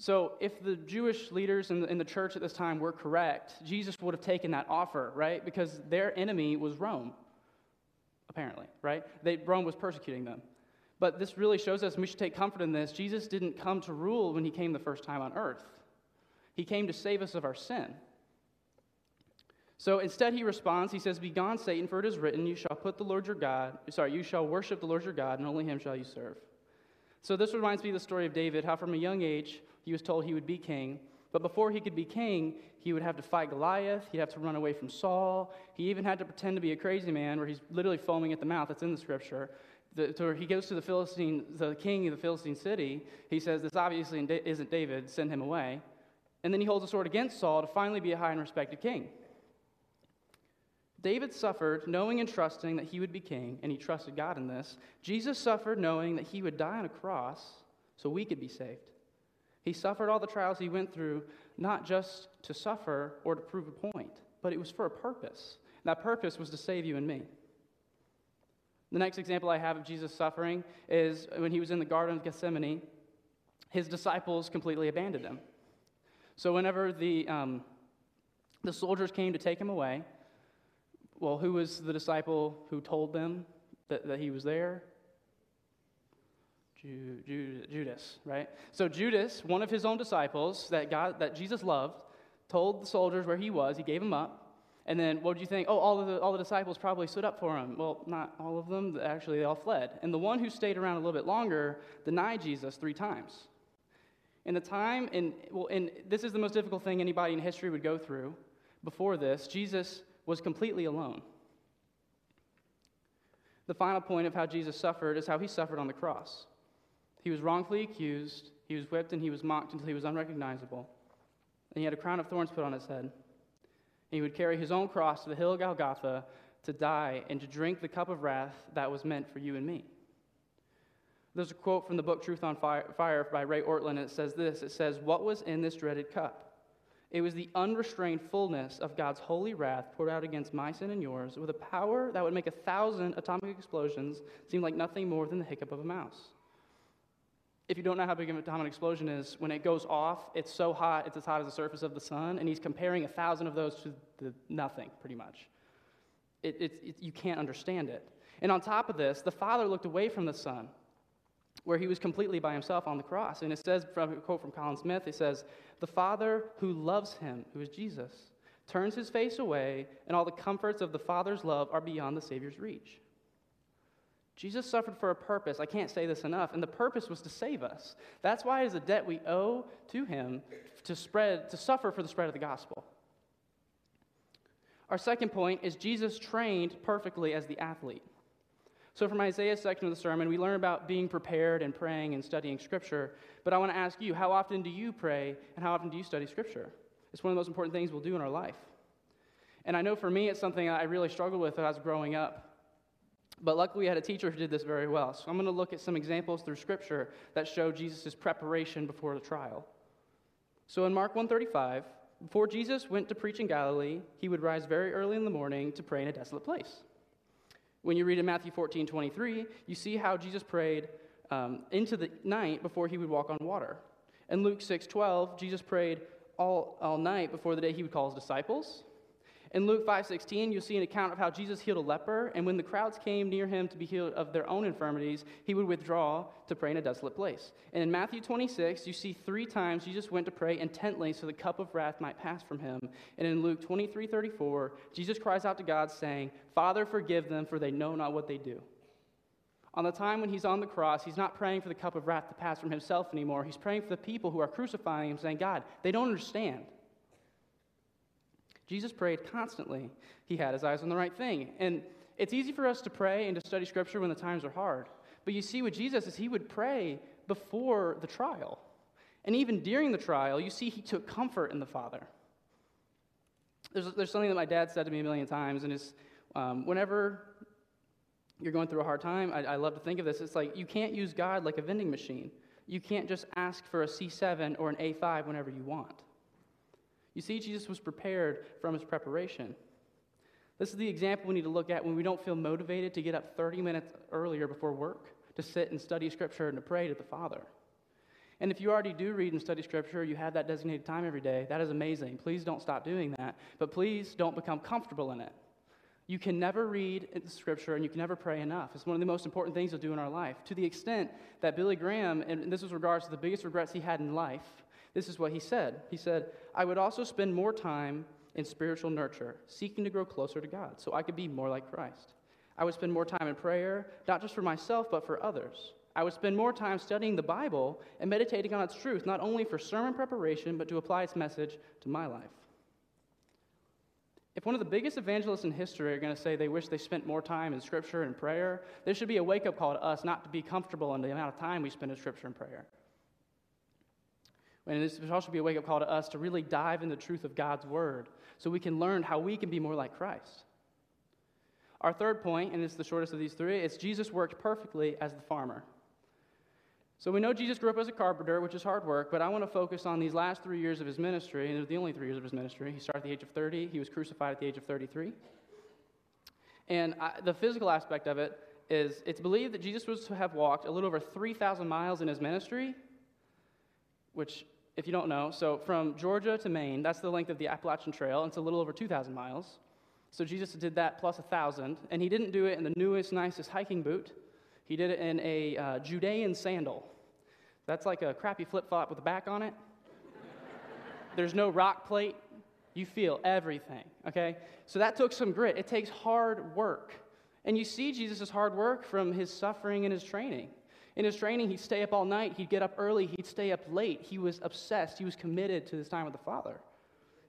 So, if the Jewish leaders in the, in the church at this time were correct, Jesus would have taken that offer, right? Because their enemy was Rome, apparently, right? They, Rome was persecuting them. But this really shows us, and we should take comfort in this Jesus didn't come to rule when he came the first time on earth. He came to save us of our sin. So instead, he responds, he says, Begone, Satan, for it is written, You shall put the Lord your God, sorry, you shall worship the Lord your God, and only him shall you serve. So this reminds me of the story of David, how from a young age he was told he would be king. But before he could be king, he would have to fight Goliath. He'd have to run away from Saul. He even had to pretend to be a crazy man, where he's literally foaming at the mouth. That's in the scripture. The, so he goes to the Philistine, the king of the Philistine city. He says, "This obviously isn't David. Send him away." And then he holds a sword against Saul to finally be a high and respected king. David suffered knowing and trusting that he would be king, and he trusted God in this. Jesus suffered knowing that he would die on a cross so we could be saved. He suffered all the trials he went through, not just to suffer or to prove a point, but it was for a purpose. And That purpose was to save you and me. The next example I have of Jesus' suffering is when he was in the Garden of Gethsemane, his disciples completely abandoned him. So, whenever the, um, the soldiers came to take him away, well, who was the disciple who told them that, that he was there? Ju- Ju- Judas, right? So Judas, one of his own disciples that God, that Jesus loved, told the soldiers where he was. He gave him up. And then what do you think? Oh, all the, all the disciples probably stood up for him. Well, not all of them. Actually, they all fled. And the one who stayed around a little bit longer denied Jesus three times. In the time, in, well, and this is the most difficult thing anybody in history would go through. Before this, Jesus was completely alone. The final point of how Jesus suffered is how he suffered on the cross. He was wrongfully accused, he was whipped, and he was mocked until he was unrecognizable. And he had a crown of thorns put on his head. And he would carry his own cross to the hill of Golgotha to die and to drink the cup of wrath that was meant for you and me. There's a quote from the book Truth on Fire by Ray Ortlund, and it says this It says, What was in this dreaded cup? It was the unrestrained fullness of God's holy wrath poured out against my sin and yours with a power that would make a thousand atomic explosions seem like nothing more than the hiccup of a mouse. If you don't know how big an atomic explosion is, when it goes off, it's so hot, it's as hot as the surface of the sun, and he's comparing a thousand of those to the nothing, pretty much. It, it, it, you can't understand it. And on top of this, the Father looked away from the Son where he was completely by himself on the cross. And it says, from a quote from Colin Smith, it says, The Father who loves him, who is Jesus, turns his face away, and all the comforts of the Father's love are beyond the Savior's reach. Jesus suffered for a purpose. I can't say this enough. And the purpose was to save us. That's why it is a debt we owe to him to spread, to suffer for the spread of the gospel. Our second point is Jesus trained perfectly as the athlete. So, from Isaiah's section of the sermon, we learn about being prepared and praying and studying Scripture. But I want to ask you, how often do you pray and how often do you study Scripture? It's one of the most important things we'll do in our life. And I know for me, it's something I really struggled with as I was growing up. But luckily, we had a teacher who did this very well. So I'm going to look at some examples through Scripture that show Jesus' preparation before the trial. So in Mark 135, before Jesus went to preach in Galilee, he would rise very early in the morning to pray in a desolate place. When you read in Matthew 14 23, you see how Jesus prayed um, into the night before he would walk on water. In Luke 6 12, Jesus prayed all, all night before the day he would call his disciples. In Luke 5:16, you'll see an account of how Jesus healed a leper, and when the crowds came near him to be healed of their own infirmities, he would withdraw to pray in a desolate place. And in Matthew 26, you see three times Jesus went to pray intently so the cup of wrath might pass from him. And in Luke 23:34, Jesus cries out to God saying, "Father, forgive them, for they know not what they do." On the time when he's on the cross, he's not praying for the cup of wrath to pass from himself anymore. He's praying for the people who are crucifying him, saying, God, they don't understand. Jesus prayed constantly. He had his eyes on the right thing. And it's easy for us to pray and to study scripture when the times are hard. But you see with Jesus is he would pray before the trial. And even during the trial, you see he took comfort in the Father. There's, there's something that my dad said to me a million times, and it's um, whenever you're going through a hard time, I, I love to think of this. It's like you can't use God like a vending machine. You can't just ask for a C7 or an A5 whenever you want. You see, Jesus was prepared from his preparation. This is the example we need to look at when we don't feel motivated to get up 30 minutes earlier before work to sit and study Scripture and to pray to the Father. And if you already do read and study Scripture, you have that designated time every day, that is amazing. Please don't stop doing that. But please don't become comfortable in it. You can never read scripture and you can never pray enough. It's one of the most important things you'll do in our life. To the extent that Billy Graham, and this was regards to the biggest regrets he had in life, this is what he said. He said, I would also spend more time in spiritual nurture, seeking to grow closer to God, so I could be more like Christ. I would spend more time in prayer, not just for myself, but for others. I would spend more time studying the Bible and meditating on its truth, not only for sermon preparation, but to apply its message to my life. If one of the biggest evangelists in history are going to say they wish they spent more time in Scripture and prayer, there should be a wake up call to us not to be comfortable in the amount of time we spend in Scripture and prayer. And this should also be a wake up call to us to really dive in the truth of God's Word so we can learn how we can be more like Christ. Our third point, and it's the shortest of these three, is Jesus worked perfectly as the farmer. So we know Jesus grew up as a carpenter, which is hard work, but I want to focus on these last three years of his ministry, and it was the only three years of his ministry. He started at the age of 30, he was crucified at the age of 33. And I, the physical aspect of it is it's believed that Jesus was to have walked a little over 3,000 miles in his ministry, which, if you don't know, so from Georgia to Maine, that's the length of the Appalachian Trail, and it's a little over 2,000 miles. So Jesus did that plus a 1,000, and he didn't do it in the newest, nicest hiking boot. He did it in a uh, Judean sandal. That's like a crappy flip flop with a back on it. (laughs) There's no rock plate. You feel everything, okay? So that took some grit. It takes hard work. And you see Jesus' hard work from his suffering and his training. In his training, he'd stay up all night, he'd get up early, he'd stay up late. He was obsessed, he was committed to his time with the Father.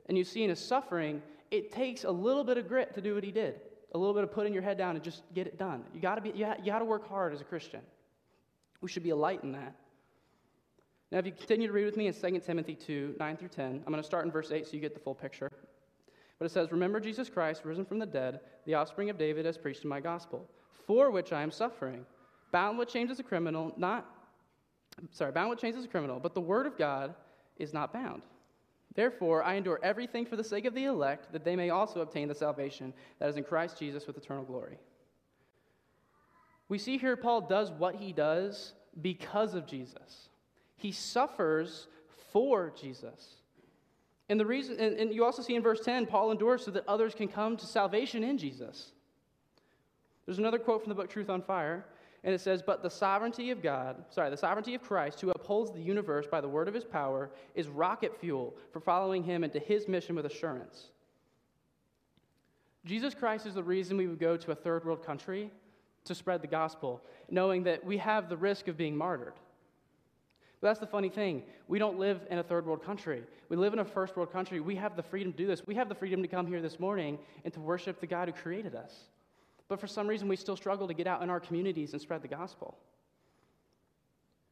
And you see in his suffering, it takes a little bit of grit to do what he did a little bit of putting your head down and just get it done. You got to be you, you got to work hard as a Christian. We should be a light in that. Now, if you continue to read with me in 2 Timothy 2 9 through 10, I'm going to start in verse 8 so you get the full picture. But it says, Remember Jesus Christ, risen from the dead, the offspring of David, as preached in my gospel, for which I am suffering, bound with chains as a criminal, not, sorry, bound with chains as a criminal, but the word of God is not bound. Therefore, I endure everything for the sake of the elect, that they may also obtain the salvation that is in Christ Jesus with eternal glory. We see here Paul does what he does because of Jesus. He suffers for Jesus. And the reason and, and you also see in verse 10, Paul endures so that others can come to salvation in Jesus. There's another quote from the book Truth on Fire. And it says, But the sovereignty of God, sorry, the sovereignty of Christ, who upholds the universe by the word of his power, is rocket fuel for following him into his mission with assurance. Jesus Christ is the reason we would go to a third world country to spread the gospel, knowing that we have the risk of being martyred. But that's the funny thing. We don't live in a third world country. We live in a first world country. We have the freedom to do this. We have the freedom to come here this morning and to worship the God who created us. But for some reason, we still struggle to get out in our communities and spread the gospel.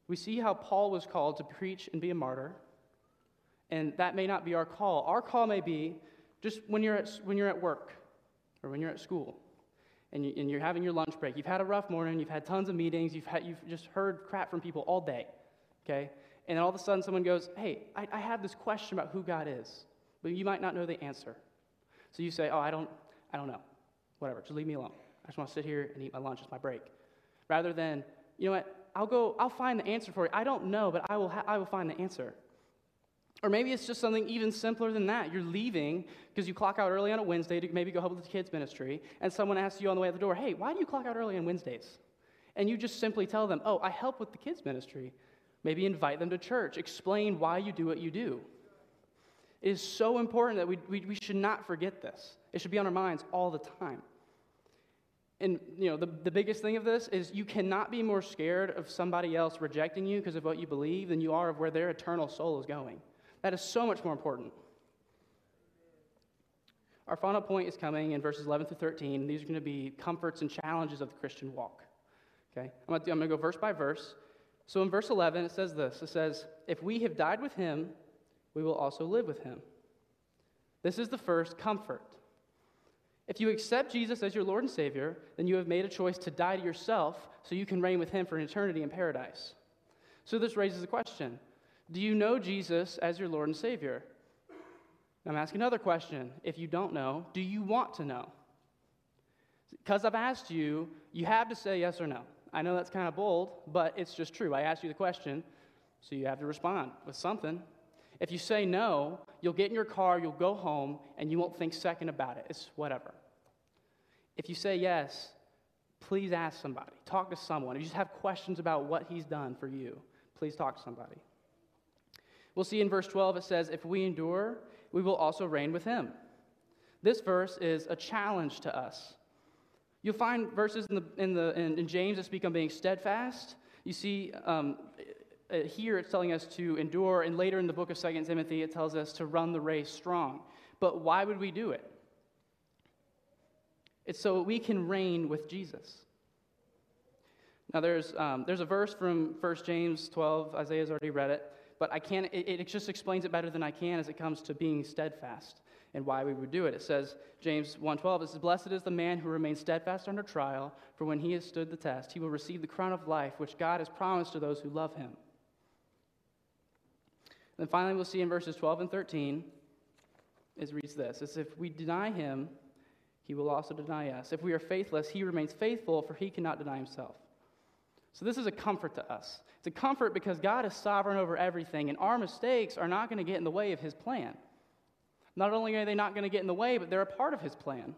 We see how Paul was called to preach and be a martyr, and that may not be our call. Our call may be just when you're at, when you're at work or when you're at school and, you, and you're having your lunch break. You've had a rough morning, you've had tons of meetings, you've, had, you've just heard crap from people all day, okay? And then all of a sudden, someone goes, Hey, I, I have this question about who God is, but you might not know the answer. So you say, Oh, I don't, I don't know. Whatever, just leave me alone. I just want to sit here and eat my lunch. It's my break. Rather than, you know what, I'll go, I'll find the answer for you. I don't know, but I will, ha- I will find the answer. Or maybe it's just something even simpler than that. You're leaving because you clock out early on a Wednesday to maybe go help with the kids' ministry, and someone asks you on the way out the door, hey, why do you clock out early on Wednesdays? And you just simply tell them, oh, I help with the kids' ministry. Maybe invite them to church. Explain why you do what you do. It is so important that we, we, we should not forget this. It should be on our minds all the time. And you know, the, the biggest thing of this is you cannot be more scared of somebody else rejecting you because of what you believe than you are of where their eternal soul is going. That is so much more important. Our final point is coming in verses 11 through 13. These are going to be comforts and challenges of the Christian walk. Okay? I'm going, to, I'm going to go verse by verse. So in verse 11, it says this It says, If we have died with him, we will also live with him. This is the first comfort. If you accept Jesus as your Lord and Savior, then you have made a choice to die to yourself so you can reign with him for an eternity in paradise. So this raises a question Do you know Jesus as your Lord and Savior? I'm asking another question. If you don't know, do you want to know? Because I've asked you, you have to say yes or no. I know that's kind of bold, but it's just true. I asked you the question, so you have to respond with something. If you say no, you'll get in your car, you'll go home, and you won't think second about it. It's whatever. If you say yes, please ask somebody. Talk to someone. If you just have questions about what he's done for you, please talk to somebody. We'll see in verse 12 it says, If we endure, we will also reign with him. This verse is a challenge to us. You'll find verses in, the, in, the, in, in James that speak on being steadfast. You see, um, uh, here it's telling us to endure, and later in the book of 2 Timothy, it tells us to run the race strong. But why would we do it? It's so we can reign with Jesus. Now, there's, um, there's a verse from 1 James 12, Isaiah's already read it, but I can't, it, it just explains it better than I can as it comes to being steadfast and why we would do it. It says, James 1.12, it says, Blessed is the man who remains steadfast under trial, for when he has stood the test, he will receive the crown of life, which God has promised to those who love him. Then finally, we'll see in verses 12 and 13, it reads this, is if we deny him, he will also deny us. If we are faithless, he remains faithful, for he cannot deny himself. So, this is a comfort to us. It's a comfort because God is sovereign over everything, and our mistakes are not going to get in the way of his plan. Not only are they not going to get in the way, but they're a part of his plan.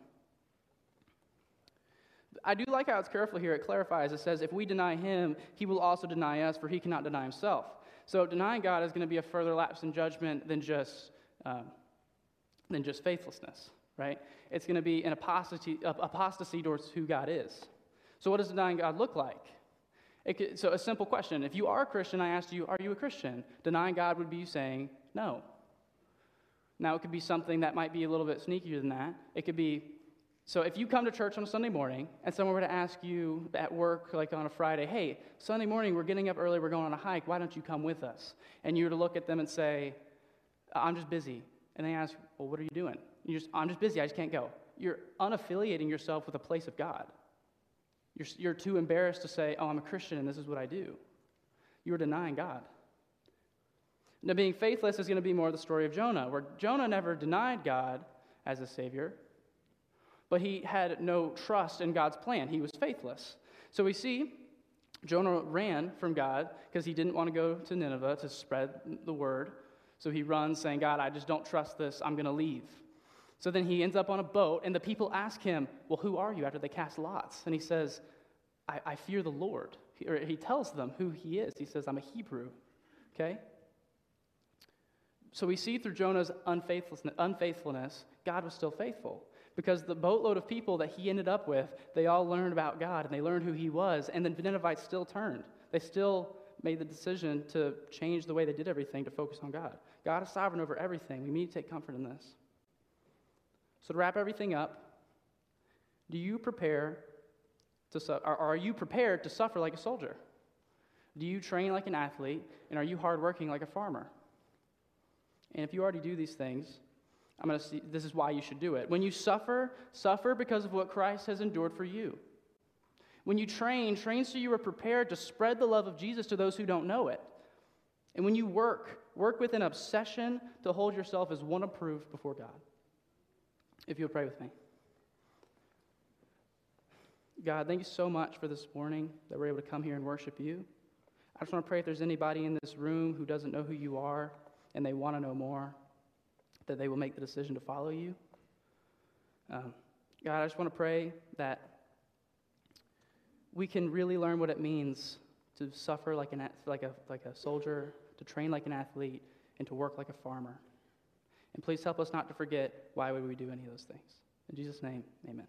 I do like how it's careful here. It clarifies. It says, if we deny him, he will also deny us, for he cannot deny himself. So denying God is going to be a further lapse in judgment than just, um, than just faithlessness, right? It's going to be an apostasy, apostasy towards who God is. So what does denying God look like? Could, so a simple question. If you are a Christian, I asked you, are you a Christian? Denying God would be you saying no. Now, it could be something that might be a little bit sneakier than that. It could be so if you come to church on a Sunday morning and someone were to ask you at work, like on a Friday, hey, Sunday morning, we're getting up early, we're going on a hike, why don't you come with us? And you were to look at them and say, I'm just busy. And they ask, well, what are you doing? You just, I'm just busy, I just can't go. You're unaffiliating yourself with a place of God. You're, you're too embarrassed to say, oh, I'm a Christian and this is what I do. You're denying God. Now, being faithless is going to be more the story of Jonah, where Jonah never denied God as a Savior, but he had no trust in God's plan. He was faithless. So we see Jonah ran from God because he didn't want to go to Nineveh to spread the word. So he runs saying, God, I just don't trust this. I'm going to leave. So then he ends up on a boat, and the people ask him, Well, who are you? after they cast lots. And he says, I, I fear the Lord. He, or he tells them who he is. He says, I'm a Hebrew. Okay? So we see through Jonah's unfaithfulness, unfaithfulness, God was still faithful. Because the boatload of people that he ended up with, they all learned about God and they learned who he was, and then the Ninevites still turned. They still made the decision to change the way they did everything to focus on God. God is sovereign over everything. We need to take comfort in this. So, to wrap everything up, do you prepare to su- are you prepared to suffer like a soldier? Do you train like an athlete? And are you hardworking like a farmer? And if you already do these things, I'm going to see this is why you should do it. When you suffer, suffer because of what Christ has endured for you. When you train, train so you are prepared to spread the love of Jesus to those who don't know it. And when you work, work with an obsession to hold yourself as one approved before God. If you'll pray with me. God, thank you so much for this morning that we're able to come here and worship you. I just want to pray if there's anybody in this room who doesn't know who you are, and they want to know more, that they will make the decision to follow you. Um, God, I just want to pray that we can really learn what it means to suffer like, an, like, a, like a soldier, to train like an athlete, and to work like a farmer. And please help us not to forget why would we do any of those things. In Jesus' name, amen.